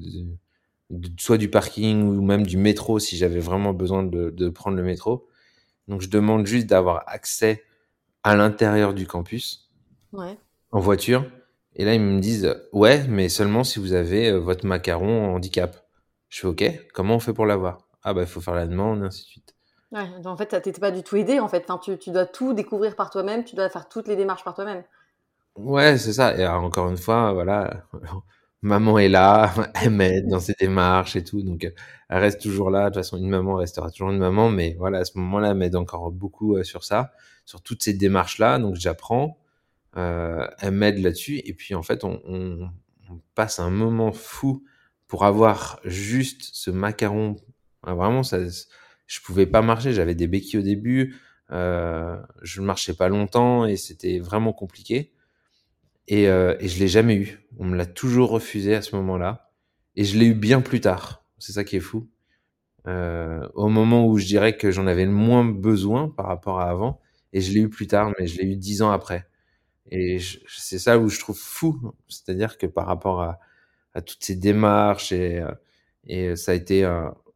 de, soit du parking ou même du métro si j'avais vraiment besoin de, de prendre le métro. Donc je demande juste d'avoir accès à l'intérieur du campus ouais. en voiture et là, ils me disent Ouais, mais seulement si vous avez euh, votre macaron handicap. Je fais Ok, comment on fait pour l'avoir Ah, bah, il faut faire la demande, et ainsi de suite. Ouais, en fait, t'étais pas du tout aidé, en fait. Enfin, tu, tu, dois tout découvrir par toi-même, tu dois faire toutes les démarches par toi-même. Ouais, c'est ça. Et encore une fois, voilà, maman est là, elle m'aide dans ses démarches et tout. Donc, elle reste toujours là. De toute façon, une maman restera toujours une maman. Mais voilà, à ce moment-là, elle m'aide encore beaucoup euh, sur ça, sur toutes ces démarches-là. Donc, j'apprends. Euh, elle m'aide là-dessus. Et puis en fait, on, on, passe un moment fou pour avoir juste ce macaron. Vraiment, ça, je pouvais pas marcher. J'avais des béquilles au début. Euh, je ne marchais pas longtemps et c'était vraiment compliqué. Et, euh, et je l'ai jamais eu. On me l'a toujours refusé à ce moment-là. Et je l'ai eu bien plus tard. C'est ça qui est fou. Euh, au moment où je dirais que j'en avais le moins besoin par rapport à avant. Et je l'ai eu plus tard, mais je l'ai eu dix ans après. Et c'est ça où je trouve fou, c'est-à-dire que par rapport à, toutes ces démarches et, euh, ça a été,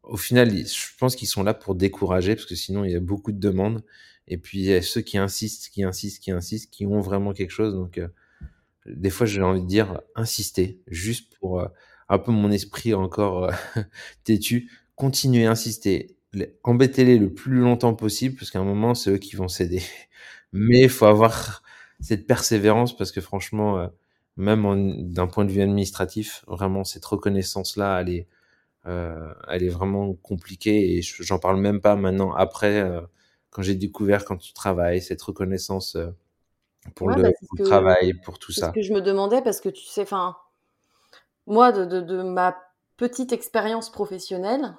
au final, je pense qu'ils sont là pour décourager parce que sinon il y a beaucoup de demandes. Et puis il y a ceux qui insistent, qui insistent, qui insistent, qui ont vraiment quelque chose. Donc euh, des fois j'ai envie de dire insister, juste pour euh, un peu mon esprit encore têtu, continuer insister, embêtez-les le plus longtemps possible parce qu'à un moment c'est eux qui vont céder. Mais il faut avoir cette persévérance parce que franchement, euh, même d'un point de vue administratif, vraiment cette reconnaissance là, elle est, euh, elle est vraiment compliquée et j'en parle même pas maintenant. Après, euh, quand j'ai découvert quand tu travailles, cette reconnaissance euh, pour, le, bah, pour le travail, pour tout ça. Ce que je me demandais parce que tu sais, enfin, moi, de, de, de ma petite expérience professionnelle,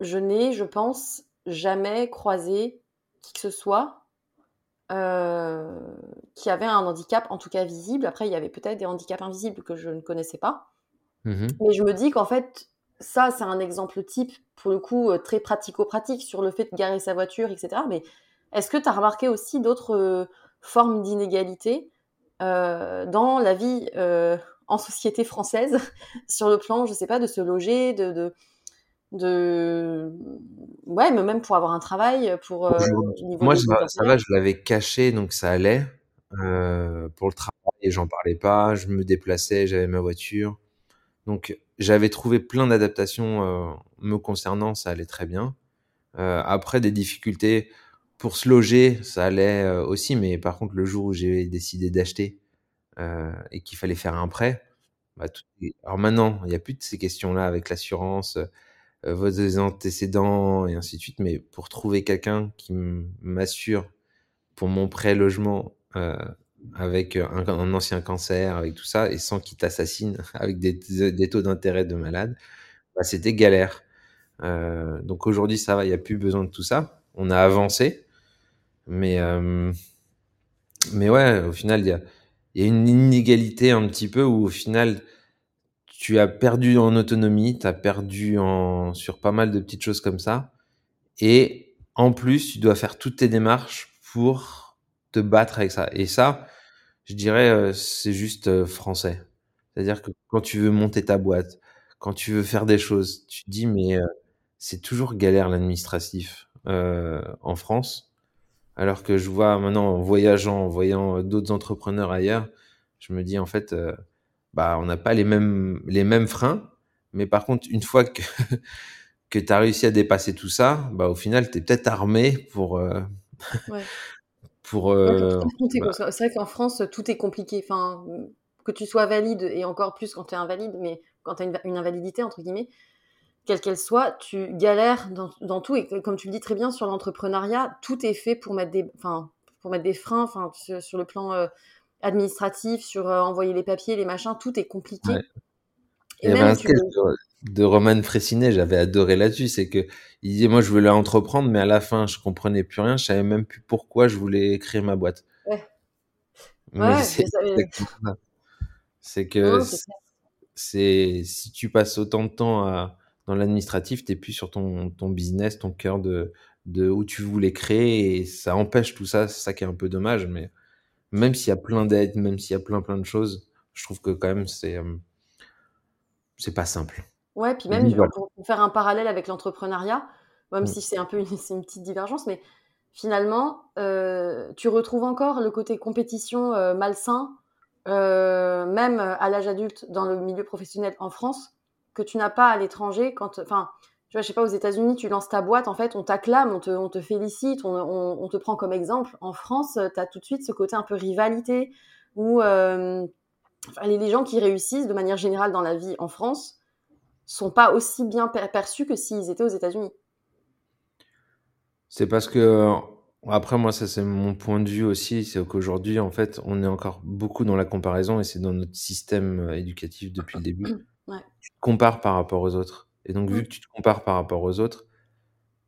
je n'ai, je pense, jamais croisé qui que ce soit euh, qui avait un handicap, en tout cas visible. Après, il y avait peut-être des handicaps invisibles que je ne connaissais pas. Mmh Mais je me dis qu'en fait, ça, c'est un exemple type, pour le coup, euh, très pratico-pratique sur le fait de garer sa voiture, etc. Mais est-ce que tu as remarqué aussi d'autres formes d'inégalité euh, dans la vie euh, en société française, sur le plan, je sais pas, de se loger, de, de, de ouais mais même pour avoir un travail pour euh, moi ça, ça, va je l'avais caché donc ça allait euh, pour le travail j'en parlais pas je me déplaçais j'avais ma voiture. Donc j'avais trouvé plein d'adaptations euh, me concernant ça allait très bien. Après des difficultés pour se loger ça allait euh, aussi mais par contre le jour où j'ai décidé d'acheter euh, et qu'il fallait faire un prêt bah, alors maintenant il n'y a plus de ces questions là avec l'assurance euh, vos antécédents et ainsi de suite. Mais pour trouver quelqu'un qui m'assure pour mon prêt logement avec un, ancien cancer, avec tout ça, et sans qu'il t'assassine, avec des, taux d'intérêt de malade, bah, c'était galère. Donc aujourd'hui, ça va, il n'y a plus besoin de tout ça. On a avancé, mais, euh, mais ouais, au final, il y a, une inégalité un petit peu où au final, tu as perdu en autonomie, tu as perdu en, sur pas mal de petites choses comme ça. Et en plus, tu dois faire toutes tes démarches pour te battre avec ça. Et ça, je dirais, euh, c'est juste euh, français. C'est-à-dire que quand tu veux monter ta boîte, quand tu veux faire des choses, tu te dis, mais euh, c'est toujours galère l'administratif en France. Alors que je vois maintenant en voyageant, en voyant d'autres entrepreneurs ailleurs, je me dis en fait, bah, on n'a pas les mêmes, les mêmes freins. Mais par contre, une fois que, que tu as réussi à dépasser tout ça, bah, au final, tu es peut-être armé pour. Euh, pour. Euh, bah c'est vrai qu'en France, tout est compliqué. Enfin, que tu sois valide, et encore plus quand tu es invalide, mais quand tu as une, invalidité, entre guillemets, quelle qu'elle soit, tu galères dans, dans, tout. Et comme tu le dis très bien sur l'entrepreneuriat, tout est fait pour mettre des, enfin, pour mettre des freins enfin, sur, le plan. Euh, administratif, sur euh, envoyer les papiers, les machins, tout est compliqué. Et Il y avait un sketch de, Roman Fressinet, j'avais adoré là-dessus, c'est que il disait moi je voulais entreprendre, mais à la fin je comprenais plus rien, je savais même plus pourquoi je voulais créer ma boîte. Ouais. c'est que c'est si tu passes autant de temps à, dans l'administratif, t'es plus sur ton, ton business, ton cœur de, de où tu voulais créer et ça empêche tout ça, c'est ça qui est un peu dommage, mais même s'il y a plein d'aides, même s'il y a plein plein de choses, je trouve que quand même c'est euh, c'est pas simple. Ouais, puis même pour, faire un parallèle avec l'entrepreneuriat, même mm. si c'est un peu une, une, petite divergence, mais finalement, euh, tu retrouves encore le côté compétition euh, malsain, même à l'âge adulte dans le milieu professionnel en France, que tu n'as pas à l'étranger quand, enfin, tu vois, je sais pas, aux États-Unis, tu lances ta boîte, en fait, on t'acclame, on te, félicite, on, te prend comme exemple. En France, tu as tout de suite ce côté un peu rivalité où euh, les, gens qui réussissent de manière générale dans la vie en France sont pas aussi bien perçus que s'ils étaient aux États-Unis. C'est parce que, après, moi, ça, c'est mon point de vue aussi, c'est qu'aujourd'hui, en fait, on est encore beaucoup dans la comparaison et c'est dans notre système éducatif depuis le début. Ouais. Tu te compares par rapport aux autres. Et donc, vu que tu te compares par rapport aux autres,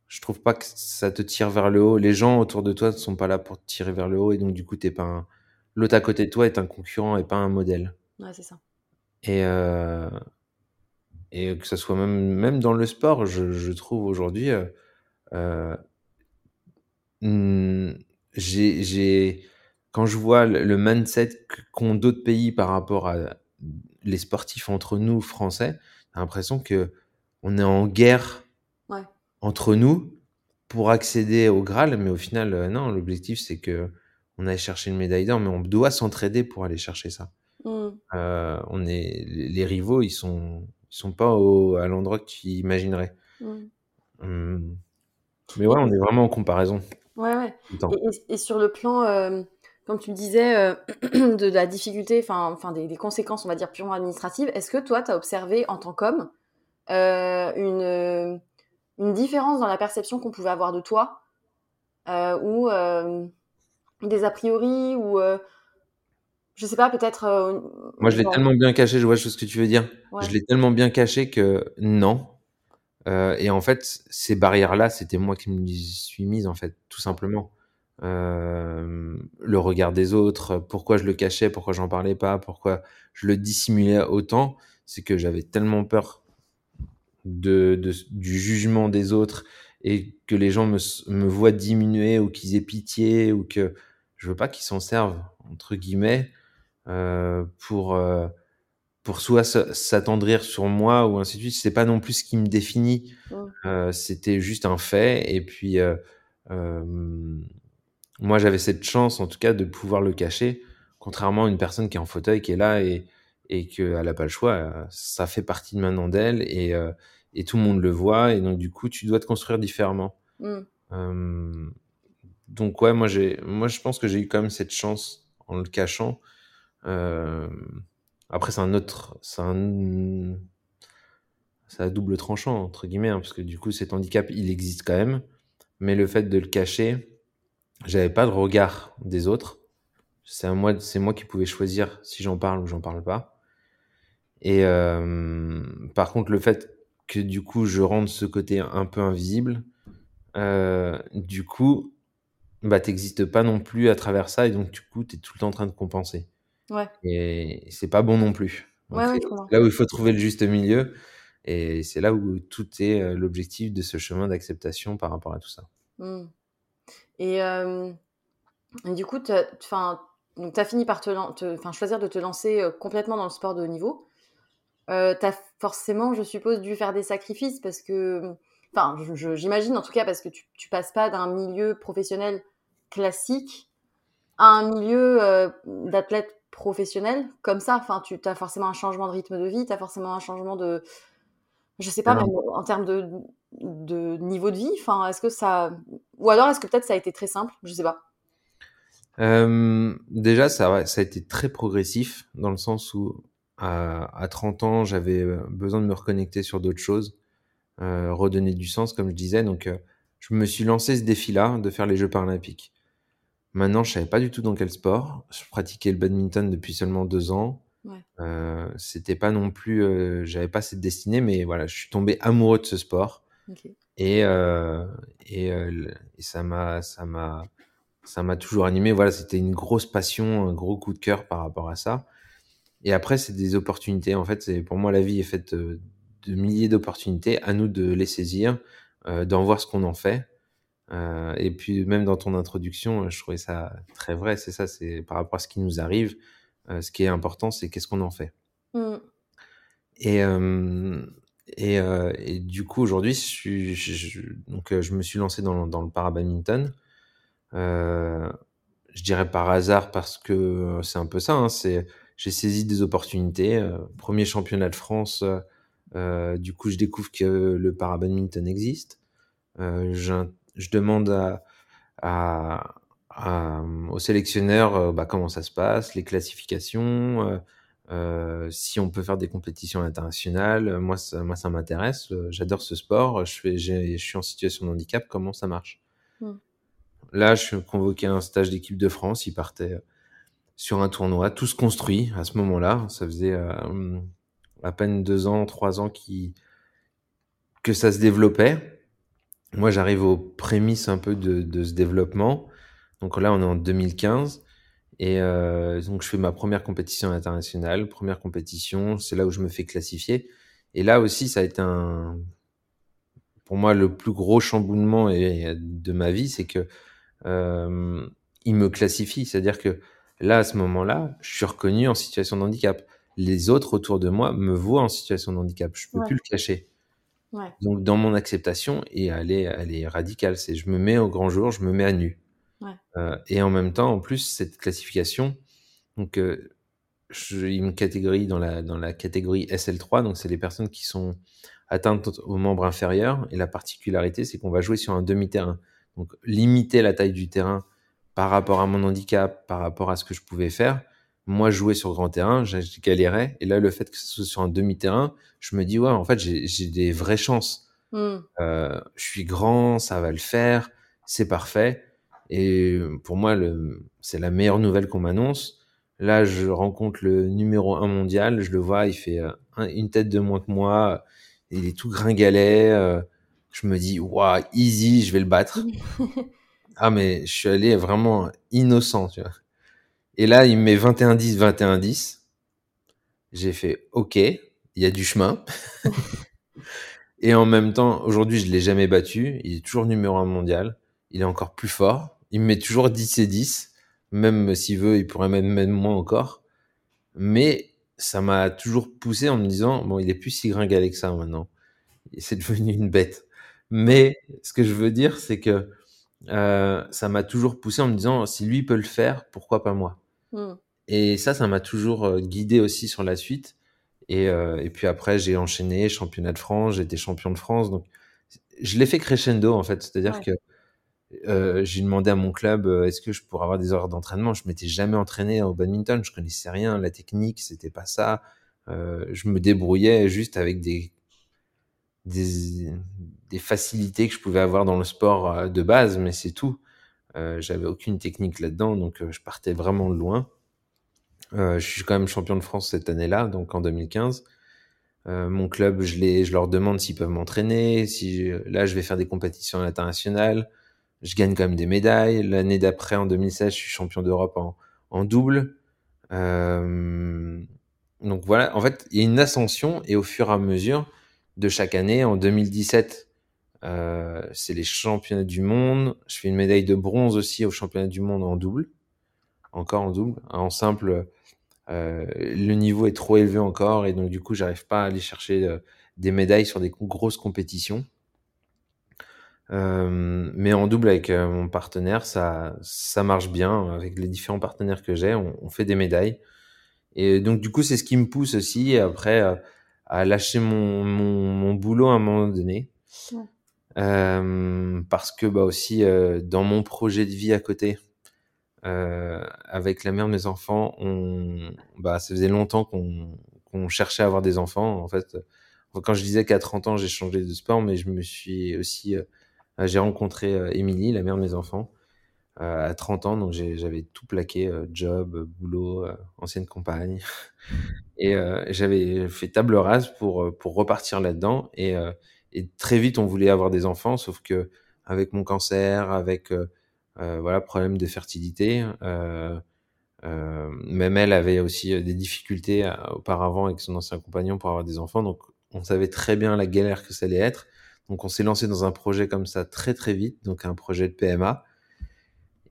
je trouve pas que ça te tire vers le haut. Les gens autour de toi ne sont pas là pour te tirer vers le haut. Et donc, du coup, t'es pas un... l'autre à côté de toi est un concurrent et pas un modèle. Ouais, c'est ça. Et, euh... et que ce soit même, même dans le sport, je, je trouve aujourd'hui, euh... euh hmm, j'ai, quand je vois le mindset qu'ont d'autres pays par rapport à les sportifs entre nous, français, j'ai l'impression que on est en guerre entre nous pour accéder au Graal, mais au final, euh, non, l'objectif c'est que on aille chercher une médaille d'or, mais on doit s'entraider pour aller chercher ça. Mmh. Euh, on est, les rivaux, ils sont, ils sont pas au, à l'endroit que tu imaginerais. Mmh. Mmh. Mais ouais, on est vraiment en comparaison. Ouais, ouais. Et, sur le plan, euh, comme tu le disais, de, la difficulté, enfin, des, des, conséquences, on va dire purement administratives, est-ce que toi, tu as observé en tant qu'homme euh, une, une différence dans la perception qu'on pouvait avoir de toi, euh, ou euh, des a priori, ou je sais pas, peut-être. Moi, je l'ai tellement bien caché, je vois ce que tu veux dire. Je l'ai tellement bien caché que non. et en fait, ces barrières-là, c'était moi qui me suis mise, en fait, tout simplement. Le regard des autres, pourquoi je le cachais, pourquoi j'en parlais pas, pourquoi je le dissimulais autant, c'est que j'avais tellement peur de, du jugement des autres et que les gens me, me voient diminuer ou qu'ils aient pitié ou que je veux pas qu'ils s'en servent entre guillemets euh, pour euh, pour soit s'attendrir sur moi ou ainsi de suite. C'est pas non plus ce qui me définit. C'était juste un fait et puis moi j'avais cette chance en tout cas de pouvoir le cacher contrairement à une personne qui est en fauteuil qui est là et et qu'elle n'a pas le choix. Ça fait partie de maintenant d'elle et, euh, et tout le monde le voit. Et donc, du coup, tu dois te construire différemment. Euh, donc, ouais, moi, j'ai, moi, je pense que j'ai eu quand même cette chance en le cachant. Euh, après, c'est un autre. C'est un. À double tranchant, entre guillemets, hein, parce que du coup, cet handicap, il existe quand même. Mais le fait de le cacher, j'avais pas de regard des autres. C'est moi, c'est moi qui pouvais choisir si j'en parle ou j'en parle pas. Et euh, par contre, le fait que du coup, je rende ce côté un peu invisible, euh, du coup, bah, t'existes pas non plus à travers ça, et donc du coup, tu es tout le temps en train de compenser. Ouais. Et c'est pas bon non plus. Donc Ouais, là où il faut trouver le juste milieu et c'est là où tout est, heu, l'objectif de ce chemin d'acceptation par rapport à tout ça. Mmh. Et hem, et du coup, tu as fini par te te choisir de te lancer, heu, complètement dans le sport de haut niveau. Heu, tu as forcément, je suppose, dû faire des sacrifices parce que, enfin, j'imagine en tout cas parce que tu tu passes pas d'un milieu professionnel classique à un milieu, heu, d'athlète professionnel comme ça. Enfin, tu as forcément un changement de rythme de vie, tu as forcément un changement de je sais pas, même en termes de de niveau de vie, enfin, est-ce que ça ou alors est-ce que peut-être ça a été très simple? Je sais pas. Hem, déjà ça a été très progressif dans le sens où à à 30 ans, j'avais, heu, besoin de me reconnecter sur d'autres choses, heu, redonner du sens comme je disais donc je me suis lancé ce défi-là de faire les Jeux paralympiques. Maintenant, je savais pas du tout dans quel sport. Je pratiquais le badminton depuis seulement 2 ans. Ouais. C'était pas non plus, j'avais pas cette destinée mais voilà, je suis tombé amoureux de ce sport Et heu, le et ça m'a ça m'a ça m'a toujours animé. Voilà, c'était une grosse passion, un gros coup de cœur par rapport à ça et après, c'est des opportunités. En fait, c'est pour moi, la vie est faite, heu, de milliers d'opportunités. À nous de les saisir, d'en voir ce qu'on en fait. Et puis même dans ton introduction, je trouvais ça très vrai. C'est ça, c'est par rapport à ce qui nous arrive, ce qui est important, c'est qu'est-ce qu'on en fait? Mmh. Et et heu et du coup, aujourd'hui, je donc heu, je me suis lancé dans le para-badminton. Heu, je dirais par hasard parce que c'est un peu ça, hein, c'est j'ai saisi des opportunités, heu, 1er championnat de France, du coup, je découvre que le para-badminton existe. Je demande à à au sélectionneur, bah, comment ça se passe, les classifications, heu, si on peut faire des compétitions internationales. Moi, ça moi, ça m'intéresse, heu, j'adore ce sport. Je fais j'ai je suis en situation de handicap, comment ça marche? Mmh. Là, je suis convoqué à un stage d'équipe de France. Ils partaient, sur un tournoi. Tout se construit à ce moment-là. Ça faisait, à peine 2 ans, 3 ans qui que ça se développait. Moi, j'arrive aux prémices un peu de de ce développement. Donc là, on est en 2015 et heu, donc je fais ma 1re compétition internationale. 1re compétition, c'est là où je me fais classifier et là aussi, ça a été un pour moi, le plus gros chamboulement de ma vie, c'est que, hem, ils me classifient. C'est-à-dire que là, à ce moment-là, je suis reconnu en situation de handicap. Les autres autour de moi me voient en situation de handicap. Je peux Ouais. plus le cacher. Ouais. Donc dans mon acceptation et elle est elle est radicale, c'est je me mets au grand jour, je me mets à nu. Ouais. Heu et en même temps, en plus, cette classification, donc heu, je ils me catégorient dans la dans la catégorie SL3, donc c'est les personnes qui sont atteintes aux membres inférieurs et la particularité, c'est qu'on va jouer sur un demi-terrain. Donc limiter la taille du terrain par rapport à mon handicap, par rapport à ce que je pouvais faire. Moi, jouer sur grand terrain, je je galérais et là, le fait que ce soit sur un demi-terrain, je me dis: «Ouais, en fait, j'ai j'ai des vraies chances». Mmh. Heu, je suis grand, ça va le faire, c'est parfait et pour moi, c'est la meilleure nouvelle qu'on m'annonce. Là, je rencontre le numéro 1 mondial, je le vois, il fait, un une tête de moins que moi, il est tout gringalet, heu, je me dis: «Waouh, easy, je vais le battre». Ah mais je suis allé vraiment innocent, tu vois? Et là, il me met 21-10, 21-10. J'ai fait: «OK, il y a du chemin». Et en même temps, aujourd'hui, je l'ai jamais battu. Il est toujours numéro 1 mondial. Il est encore plus fort. Il me met toujours 10 et 10. Même s'il veut, il pourrait même mettre moins encore. Mais ça m'a toujours poussé en me disant: «Bon, il est plus si gringalet que ça maintenant. C'est devenu une bête». Mais ce que je veux dire, c'est que, heu, ça m'a toujours poussé en me disant: «Si lui peut le faire, pourquoi pas moi?» Mmh. et ça, ça m'a toujours, heu, guidé aussi sur la suite et heu et puis après, j'ai enchaîné championnat de France, été champion de France donc je l'ai fait crescendo, en fait. C'est-à-dire Ouais. que, heu, j'ai demandé à mon club, heu: «Est-ce que je pourrais avoir des horaires d'entraînement?» je m'étais jamais entraîné au badminton, je connaissais rien, la technique, c'était pas ça. Heu, je me débrouillais juste avec des facilités que je pouvais avoir dans le sport, de base, mais c'est tout. J'avais aucune technique là-dedans, donc je partais vraiment loin. Je suis quand même champion de France cette année-là, donc en 2015. Heu, mon club, je leur demande s'ils peuvent m'entraîner, si là, je vais faire des compétitions internationales. Je gagne quand même des médailles. L'année d'après, en 2016, je suis champion d'Europe en double. donc voilà, en fait, il y a une ascension et au fur et à mesure de chaque année, en 2017, c'est les championnats du monde. Je fais une médaille de bronze aussi aux championnats du monde en double, encore en double. En simple, le niveau est trop élevé encore et donc du coup, j'arrive pas à aller chercher des médailles sur des grosses compétitions. Euh, mais en double avec euh, mon partenaire, ça, ça marche bien. Avec les différents partenaires que j'ai, on, on, fait des médailles. Et donc, du coup, c'est ce qui me pousse aussi après euh, à lâcher mon, mon, mon, boulot à un moment donné. Euh, parce que, bah, aussi, dans mon projet de vie à côté, avec la mère de mes enfants, on, bah, ça faisait longtemps qu'on qu'on cherchait à avoir des enfants. En fait, quand je disais qu'à 30 ans, j'ai changé de sport, mais je me suis aussi euh, j'ai rencontré euh, Émilie, la mère de mes enfants, euh, à 30 ans, donc j'avais tout plaqué, job, boulot, ancienne compagne. Et j'avais fait table rase pour, repartir là-dedans. Et, très vite, on voulait avoir des enfants, sauf que avec mon cancer, avec euh, voilà problème de fertilité. Euh, euh, même elle avait aussi des difficultés auparavant avec son ancien compagnon pour avoir des enfants, donc on savait très bien la galère que ça allait être. Donc on s'est lancé dans un projet comme ça très très vite, donc un projet de PMA.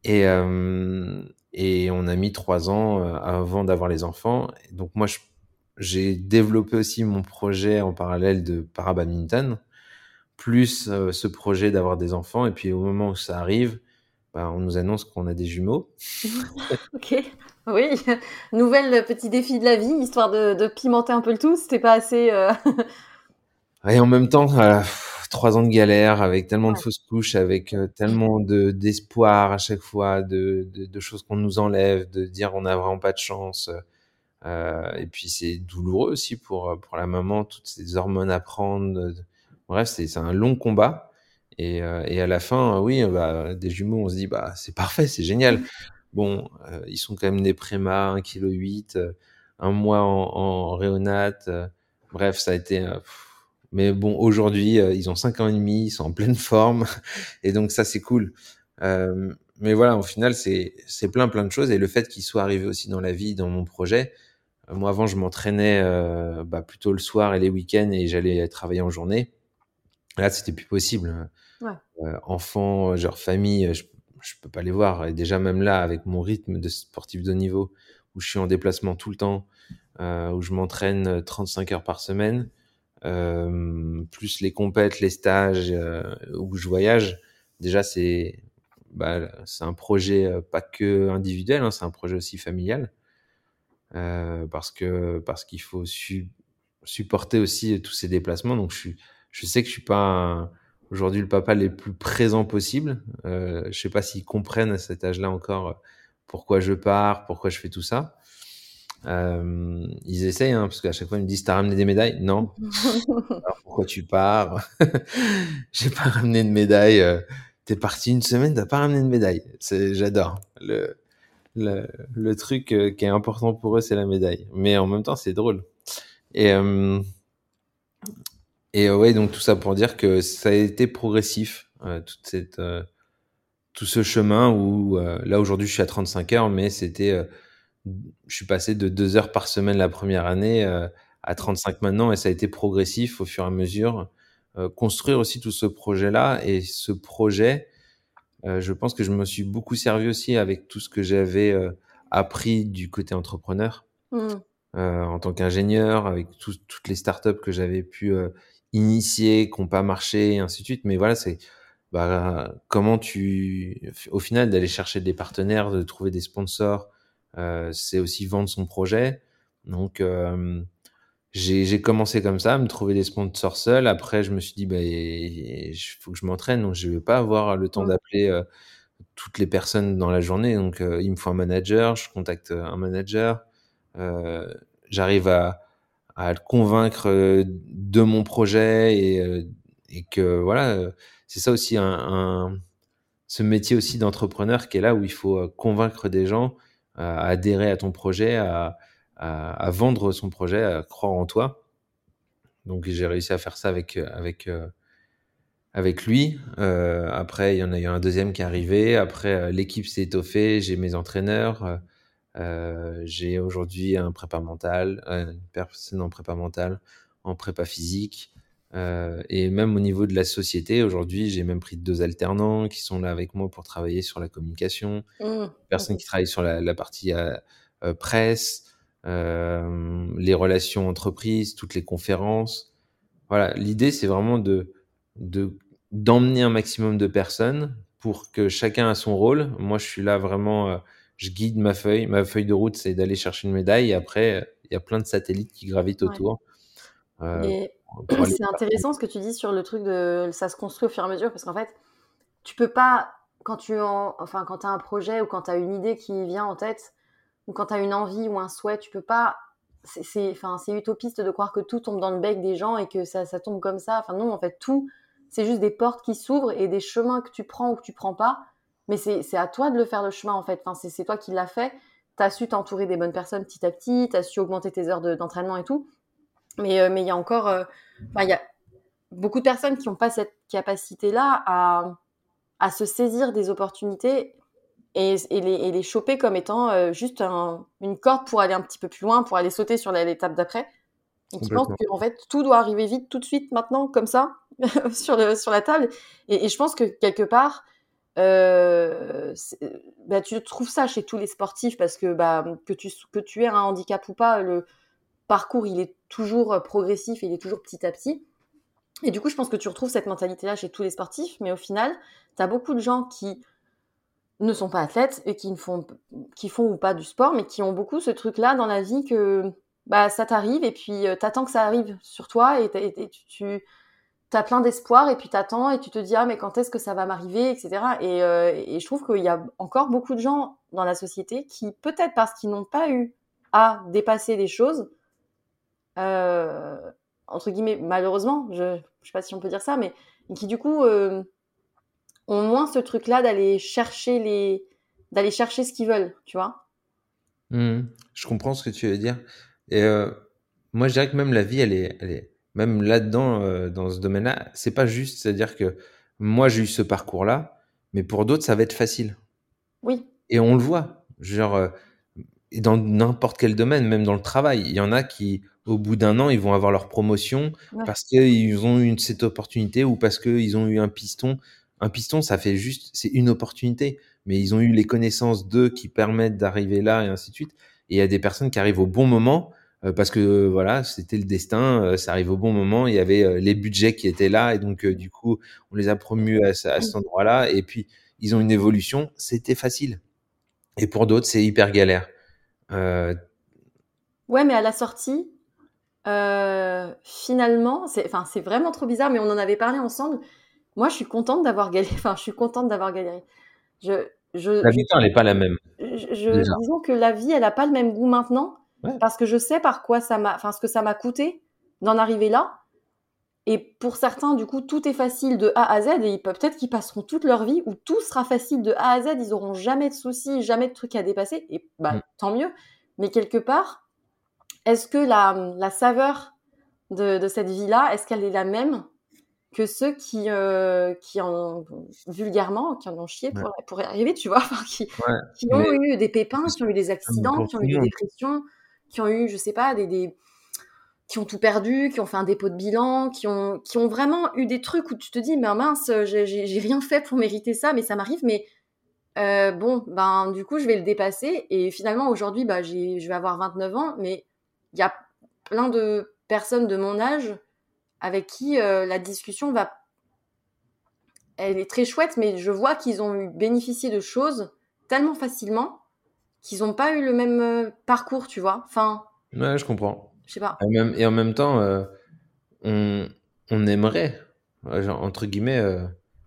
Et, euh, et on a mis trois ans euh, avant d'avoir les enfants. Donc moi, j'ai développé aussi mon projet en parallèle de para-badminton, plus euh, ce projet d'avoir des enfants. Et puis au moment où ça arrive, bah, on nous annonce qu'on a des jumeaux. ok, oui. Nouvelle petit défi de la vie, histoire de, de pimenter un peu le tout. C'était pas assez. Euh... et en même temps, trois ans de galère avec tellement de fausses couches, avec euh, tellement de d'espoir à chaque fois, de, de, de choses qu'on nous enlève, de dire on n'a vraiment pas de chance. Euh, et puis c'est douloureux aussi pour pour la maman, toutes ces hormones à prendre. Bref, c'est un long combat. Et, euh, et à la fin, oui, bah, des jumeaux, on se dit bah c'est parfait, c'est génial. Bon, euh, ils sont quand même des prémas, 1,8 kg, un mois en, en réonate. bref, ça a été mais bon, aujourd'hui, euh, ils ont 5 ans et demi, ils sont en pleine forme. Et donc, ça, c'est cool. Euh, mais voilà, au final, c'est plein, plein de choses. Et le fait qu'ils soient arrivés aussi dans la vie, dans mon projet, euh, moi, avant, je m'entraînais bah, plutôt le soir et les week-ends et j'allais travailler en journée. Là, c'était plus possible. Ouais. Enfants, genre famille, je, je peux pas les voir. Et déjà, même là, avec mon rythme de sportif de niveau, où je suis en déplacement tout le temps, euh, où je m'entraîne 35 heures par semaine, euh, plus les compètes, les stages euh, où je voyage. Déjà, c'est bah, c'est un projet euh, pas que individuel, hein, c'est un projet aussi familial. Parce que parce qu'il faut su, supporter aussi tous ces déplacements. Donc je suis, je sais que je suis pas aujourd'hui le papa le plus présent possible. Euh, je sais pas s'ils comprennent à cet âge-là encore pourquoi je pars, pourquoi je fais tout ça. Euh, ils essayent, hein, parce qu'à chaque fois ils me disent t'as ramené des médailles? Non. Alors pourquoi tu pars? J'ai pas ramené de médaille. Euh, t'es parti une semaine, t'as pas ramené de médaille. J'adore. Le, le, le, truc euh, qui est important pour eux, c'est la médaille. Mais en même temps, c'est drôle. Et euh, et ouais, donc tout ça pour dire que ça a été progressif, euh, toute cette tout ce chemin où là aujourd'hui je suis à 35 heures, mais c'était je suis passé de deux heures par semaine la première année euh, à 35 maintenant et ça a été progressif au fur et à mesure. Euh, construire aussi tout ce projet-là et ce projet, euh, je pense que je me suis beaucoup servi aussi avec tout ce que j'avais appris du côté entrepreneur mmh. en tant qu'ingénieur, avec toutes les startups que j'avais pu initier, qui n'ont pas marché et ainsi de suite. Mais voilà, c'est bah, comment tu, au final, d'aller chercher des partenaires, de trouver des sponsors, euh, c'est aussi vendre son projet. Donc, euh, j'ai commencé comme ça, à me trouver des sponsors seuls. Après, je me suis dit, bah, il faut que je m'entraîne, donc je vais pas avoir le temps d'appeler euh, toutes les personnes dans la journée. Donc, il me faut un manager, je contacte un manager, j'arrive à, à le convaincre de mon projet et, et que voilà, c'est ça aussi un, un, ce métier aussi d'entrepreneur qui est là où il faut convaincre des gens à adhérer à ton projet, à, à, vendre son projet, à croire en toi. Donc j'ai réussi à faire ça avec avec euh, avec lui. Euh, après, il y en a eu un deuxième qui est arrivé. Après, euh, l'équipe s'est étoffée. J'ai mes entraîneurs. j'ai aujourd'hui un prépa mental, une personne en prépa mental, en prépa physique. Et même au niveau de la société, aujourd'hui, j'ai même pris deux alternants qui sont là avec moi pour travailler sur la communication, Mmh. personnes qui travaillent sur la, la partie presse, les relations entreprises, toutes les conférences. Voilà, l'idée, c'est vraiment de d'emmener un maximum de personnes pour que chacun a son rôle. Moi, je suis là vraiment, je guide ma feuille. Ma feuille de route, c'est d'aller chercher une médaille. Et après, il y a plein de satellites qui gravitent autour. C'est intéressant ce que tu dis sur le truc de ça se construit au fur et à mesure parce qu'en fait, tu peux pas quand tu en, enfin quand as un projet ou quand tu as une idée qui vient en tête ou quand tu as une envie ou un souhait, tu peux pas c'est enfin c'est utopiste de croire que tout tombe dans le bec des gens et que ça, ça tombe comme ça. Enfin non, en fait tout c'est juste des portes qui s'ouvrent et des chemins que tu prends ou que tu prends pas. Mais c'est à toi de le faire le chemin en fait. Enfin, c'est toi qui l'as fait. Tu as su t'entourer des bonnes personnes petit à petit, tu as su augmenter tes heures d'entraînement et tout. Mais euh, il y a encore. Euh, il y a beaucoup de personnes qui n'ont pas cette capacité-là à, à, se saisir des opportunités et, et, les, et les, choper comme étant euh, juste un, une corde pour aller un petit peu plus loin, pour aller sauter sur l'étape d'après. Et qui pensent qu'en fait, tout doit arriver vite, tout de suite, maintenant, comme ça, sur, le, sur la table. Et, et, je pense que quelque part, euh, bah, tu trouves ça chez tous les sportifs parce que, bah, que, tu, que tu aies un handicap ou pas, le parcours, il est toujours progressif, il est toujours petit à petit. Et du coup, je pense que tu retrouves cette mentalité-là chez tous les sportifs, mais au final, tu as beaucoup de gens qui ne sont pas athlètes et qui, ne font, qui font ou pas du sport, mais qui ont beaucoup ce truc-là dans la vie que bah, ça t'arrive et puis euh, t'attends que ça arrive sur toi et, tu, as plein d'espoir et puis t'attends et tu te dis ah mais quand est-ce que ça va m'arriver etc et, euh, et, je trouve qu'il y a encore beaucoup de gens dans la société qui peut-être parce qu'ils n'ont pas eu à dépasser des choses euh, entre guillemets malheureusement je, je sais pas si on peut dire ça mais qui du coup euh, ont moins ce truc là d'aller chercher les d'aller chercher ce qu'ils veulent tu vois mmh. je comprends ce que tu veux dire et euh, moi, je dirais que même la vie, elle est, elle est même là-dedans, euh, dans ce domaine-là, c'est pas juste. C'est-à-dire que moi, j'ai eu ce parcours-là, mais pour d'autres, ça va être facile. Oui. Et on le voit. Genre, euh, dans n'importe quel domaine, même dans le travail, il y en a qui, au bout d'un an, ils vont avoir leur promotion Ouais. parce qu'ils ont eu cette opportunité ou parce qu'ils ont eu un piston. Un piston, ça fait juste, c'est une opportunité, mais ils ont eu les connaissances d'eux qui permettent d'arriver là et ainsi de suite. Et il y a des personnes qui arrivent au bon moment euh, parce que euh, voilà, c'était le destin, euh, ça arrive au bon moment. Il y avait les budgets qui étaient là et donc du coup, on les a promus à, à cet endroit-là. Et puis ils ont une évolution, c'était facile. Et pour d'autres, c'est hyper galère. Ouais, mais à la sortie, euh, finalement, c'est, enfin, c'est vraiment trop bizarre, mais on en avait parlé ensemble. Moi, je suis contente d'avoir galéré. Enfin, je suis contente d'avoir galéré. Je, je, la vie, elle n'est pas la même. Je, je disons que la vie, elle n'a pas le même goût maintenant, ouais. parce que je sais par quoi ça m'a, enfin, ce que ça m'a coûté d'en arriver là. Et pour certains, du coup, tout est facile de A à Z, et peut-être qu'ils passeront toute leur vie où tout sera facile de A à Z, ils auront jamais de soucis, jamais de trucs à dépasser, et bah, mm. tant mieux. Mais quelque part, est-ce que la, la saveur de, de cette vie-là, est-ce qu'elle est la même que ceux qui, euh, qui en vulgairement, qui en ont chié pour, ouais. pour y arriver, tu vois, enfin, qui, ouais. qui ont Mais... eu des pépins, qui ont eu des accidents, qui ont eu des dépressions, qui ont eu, je sais pas, des, des, qui ont tout perdu, qui ont fait un dépôt de bilan, qui ont, qui ont vraiment eu des trucs où tu te dis, mais mince, j'ai rien fait pour mériter ça, mais ça m'arrive, mais euh, bon, ben du coup, je vais le dépasser. Et finalement, aujourd'hui, bah, je vais avoir 29 ans, mais il y a plein de personnes de mon âge avec qui euh, la discussion va. Elle est très chouette, mais je vois qu'ils ont bénéficié de choses tellement facilement qu'ils n'ont pas eu le même euh, parcours, tu vois. Enfin. Ouais, je comprends. Je sais pas. Et, même, et en même temps, euh, on, on, aimerait, genre, entre guillemets, euh,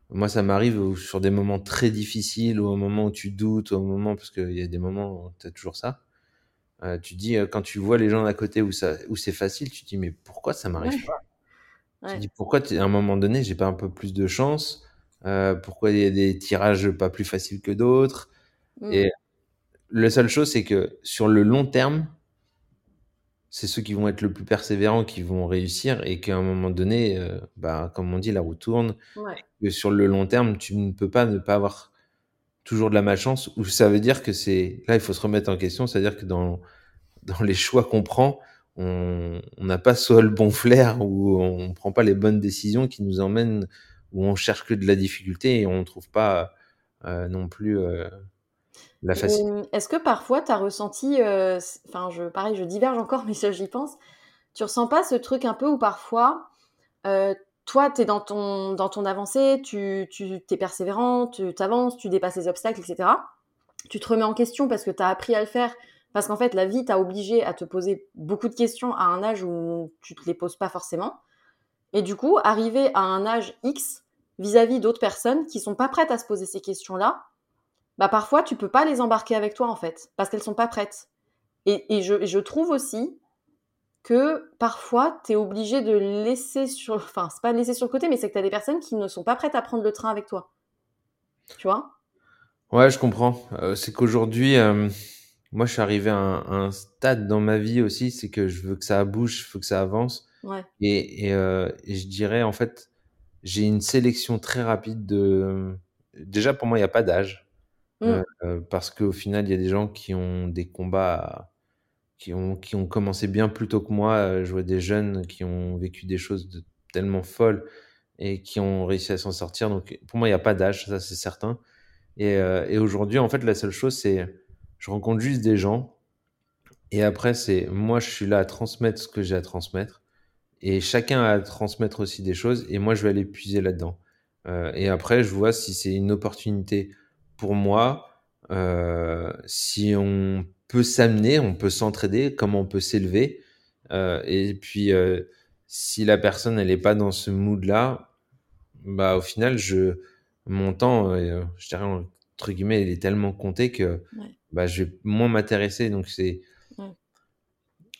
moi ça m'arrive sur des moments très difficiles, ou au moment où tu doutes, ou au moment, parce qu'il y a des moments où tu as toujours ça. Euh, tu dis, quand tu vois les gens à côté où, ça, où c'est facile, tu te dis, mais pourquoi ça m'arrive Ouais. pas? Ouais. Tu dis, pourquoi à un moment donné, j'ai pas un peu plus de chance? Euh, Pourquoi il y a des tirages pas plus faciles que d'autres? Mm. Et la seule chose, c'est que sur le long terme, c'est ceux qui vont être le plus persévérants qui vont réussir et qu'à un moment donné, euh, bah, comme on dit, la roue tourne. Ouais. Que sur le long terme, tu ne peux pas ne pas avoir toujours de la malchance ou ça veut dire que c'est là il faut se remettre en question, c'est-à-dire que dans dans les choix qu'on prend, on n'a pas soit le bon flair ou on prend pas les bonnes décisions qui nous emmènent où on cherche que de la difficulté et on trouve pas euh, non plus euh, la facilité. Est-ce que parfois tu as ressenti, euh, enfin je pareil, je diverge encore, mais ça j'y pense. Tu ressens pas ce truc un peu où parfois toi, tu es dans ton, dans ton avancée, tu, tu es persévérant, tu t'avances, tu dépasses les obstacles, etc. Tu te remets en question parce que tu as appris à le faire, parce qu'en fait, la vie t'a obligé à te poser beaucoup de questions à un âge où tu te les poses pas forcément. Et du coup, arriver à un âge X vis-à-vis d'autres personnes qui sont pas prêtes à se poser ces questions-là, bah parfois tu peux pas les embarquer avec toi en fait, parce qu'elles sont pas prêtes. Et, et, je, et je trouve aussi que parfois, tu es obligé de laisser sur... Enfin, c'est pas laisser sur le côté, mais c'est que tu as des personnes qui ne sont pas prêtes à prendre le train avec toi. Tu vois? Ouais, je comprends. Euh, c'est qu'aujourd'hui, euh, moi, je suis arrivé à un, stade dans ma vie aussi, c'est que je veux que ça bouge, je veux que ça avance. Ouais. Et, et, euh, et je dirais, en fait, j'ai une sélection très rapide de... Déjà, pour moi, il n'y a pas d'âge. Mm. parce qu'au final, il y a des gens qui ont des combats qui ont, qui ont commencé bien plus tôt que moi. Je vois des jeunes qui ont vécu des choses tellement folles et qui ont réussi à s'en sortir. Donc pour moi, il n'y a pas d'âge, ça c'est certain. Et, euh, et aujourd'hui, en fait, la seule chose, c'est je rencontre juste des gens. Et après, c'est moi, je suis là à transmettre ce que j'ai à transmettre. Et chacun a à transmettre aussi des choses. Et moi, je vais aller puiser là-dedans. Euh, et après, je vois si c'est une opportunité pour moi. Euh, si on peut s'amener, on peut s'entraider, comment on peut s'élever. Euh, et puis, euh, si la personne elle n'est pas dans ce mood-là, bah au final, je mon temps, euh, je dirais entre guillemets, il est tellement compté que Ouais. bah, je vais moins m'intéresser. Donc c'est, Ouais.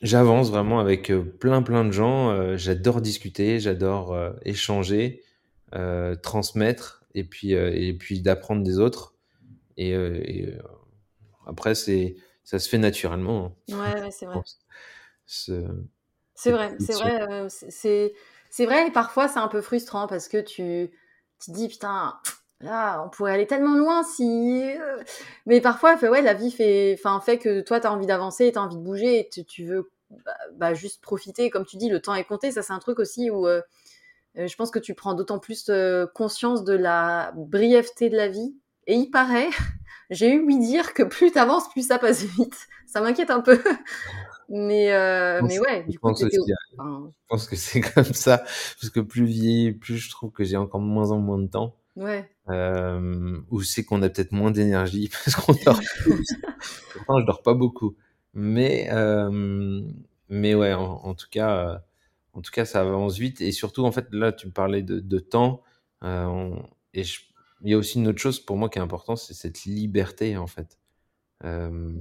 j'avance vraiment avec plein plein de gens. j'adore discuter, j'adore échanger, transmettre et puis et puis d'apprendre des autres. Et, et, après c'est ça se fait naturellement. hein, Ouais, ouais, c'est vrai. C'est vrai, c'est vrai, euh, c'est- vrai et parfois c'est un peu frustrant parce que tu, tu te dis putain, là on pourrait aller tellement loin si. euh. Mais parfois, fait, ouais, la vie fait, enfin, fait que toi tu as envie d'avancer, tu as envie de bouger et tu, tu veux bah, bah, juste profiter. Comme tu dis, le temps est compté. Ça, c'est un truc aussi où euh, euh, je pense que tu prends d'autant plus euh, conscience de la brièveté de la vie. Et il paraît, j'ai eu oui dire que plus t'avances, plus ça passe vite. Ça m'inquiète un peu. Mais, euh, mais ouais, je du coup, pense aussi, au- enfin, Je pense que c'est comme ça, parce que plus vieilli, plus je trouve que j'ai encore moins en moins de temps, ouais. euh, ou c'est qu'on a peut-être moins d'énergie parce qu'on dort plus. Pourtant, je dors pas beaucoup, mais euh, mais ouais, en, en tout cas, euh, en tout cas, ça avance vite et surtout, en fait, là, tu me parlais de, de temps, euh, on- et je- il y a aussi une autre chose pour moi qui est importante, c'est cette liberté, en fait. Euh,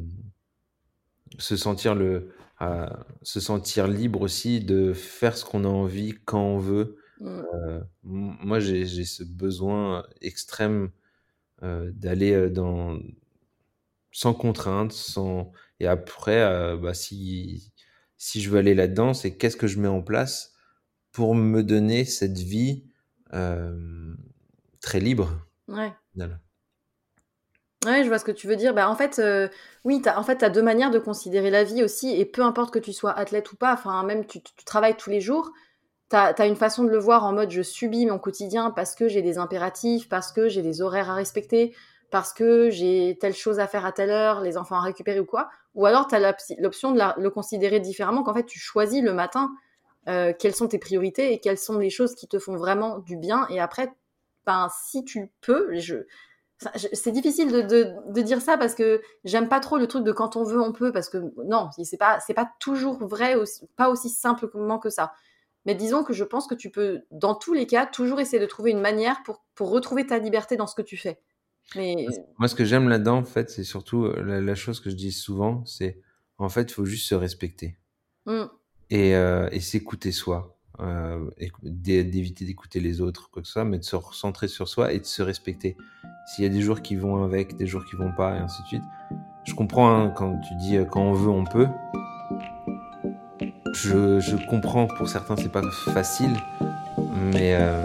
se sentir le euh, se sentir libre aussi de faire ce qu'on a envie quand on veut. Mm. Euh, moi, j'ai j'ai ce besoin extrême d'aller dans sans contrainte, sans et après, bah, si si je veux aller là-dedans, c'est qu'est-ce que je mets en place pour me donner cette vie très libre. Ouais. Ouais, je vois ce que tu veux dire. Bah, en fait, euh, oui, t'as, en fait, tu as deux manières de considérer la vie aussi. Et peu importe que tu sois athlète ou pas, enfin, même tu, tu travailles tous les jours, tu as, une façon de le voir en mode je subis mon quotidien parce que j'ai des impératifs, parce que j'ai des horaires à respecter, parce que j'ai telle chose à faire à telle heure, les enfants à récupérer ou quoi. Ou alors tu as l'option de la- le considérer différemment, qu'en fait, tu choisis le matin euh, quelles sont tes priorités et quelles sont les choses qui te font vraiment du bien. Et après, ben, si tu peux, je, c'est difficile de, de, de dire ça parce que j'aime pas trop le truc de quand on veut on peut parce que non c'est pas c'est pas toujours vrai aussi, pas aussi simplement que ça. Mais disons que je pense que tu peux dans tous les cas toujours essayer de trouver une manière pour, pour retrouver ta liberté dans ce que tu fais. Mais Moi, ce que j'aime là-dedans, en fait, c'est surtout euh, la, la chose que je dis souvent, c'est en fait, il faut juste se respecter. Hmm, et, euh, et s'écouter soi, euh, d'éviter d'écouter les autres, quoi que ce soit, mais de se recentrer sur soi et de se respecter. S'il y a des jours qui vont avec, des jours qui vont pas, et ainsi de suite. Je comprends hein, quand tu dis euh, quand on veut, on peut. Je, je comprends pour certains, c'est pas facile, mais euh,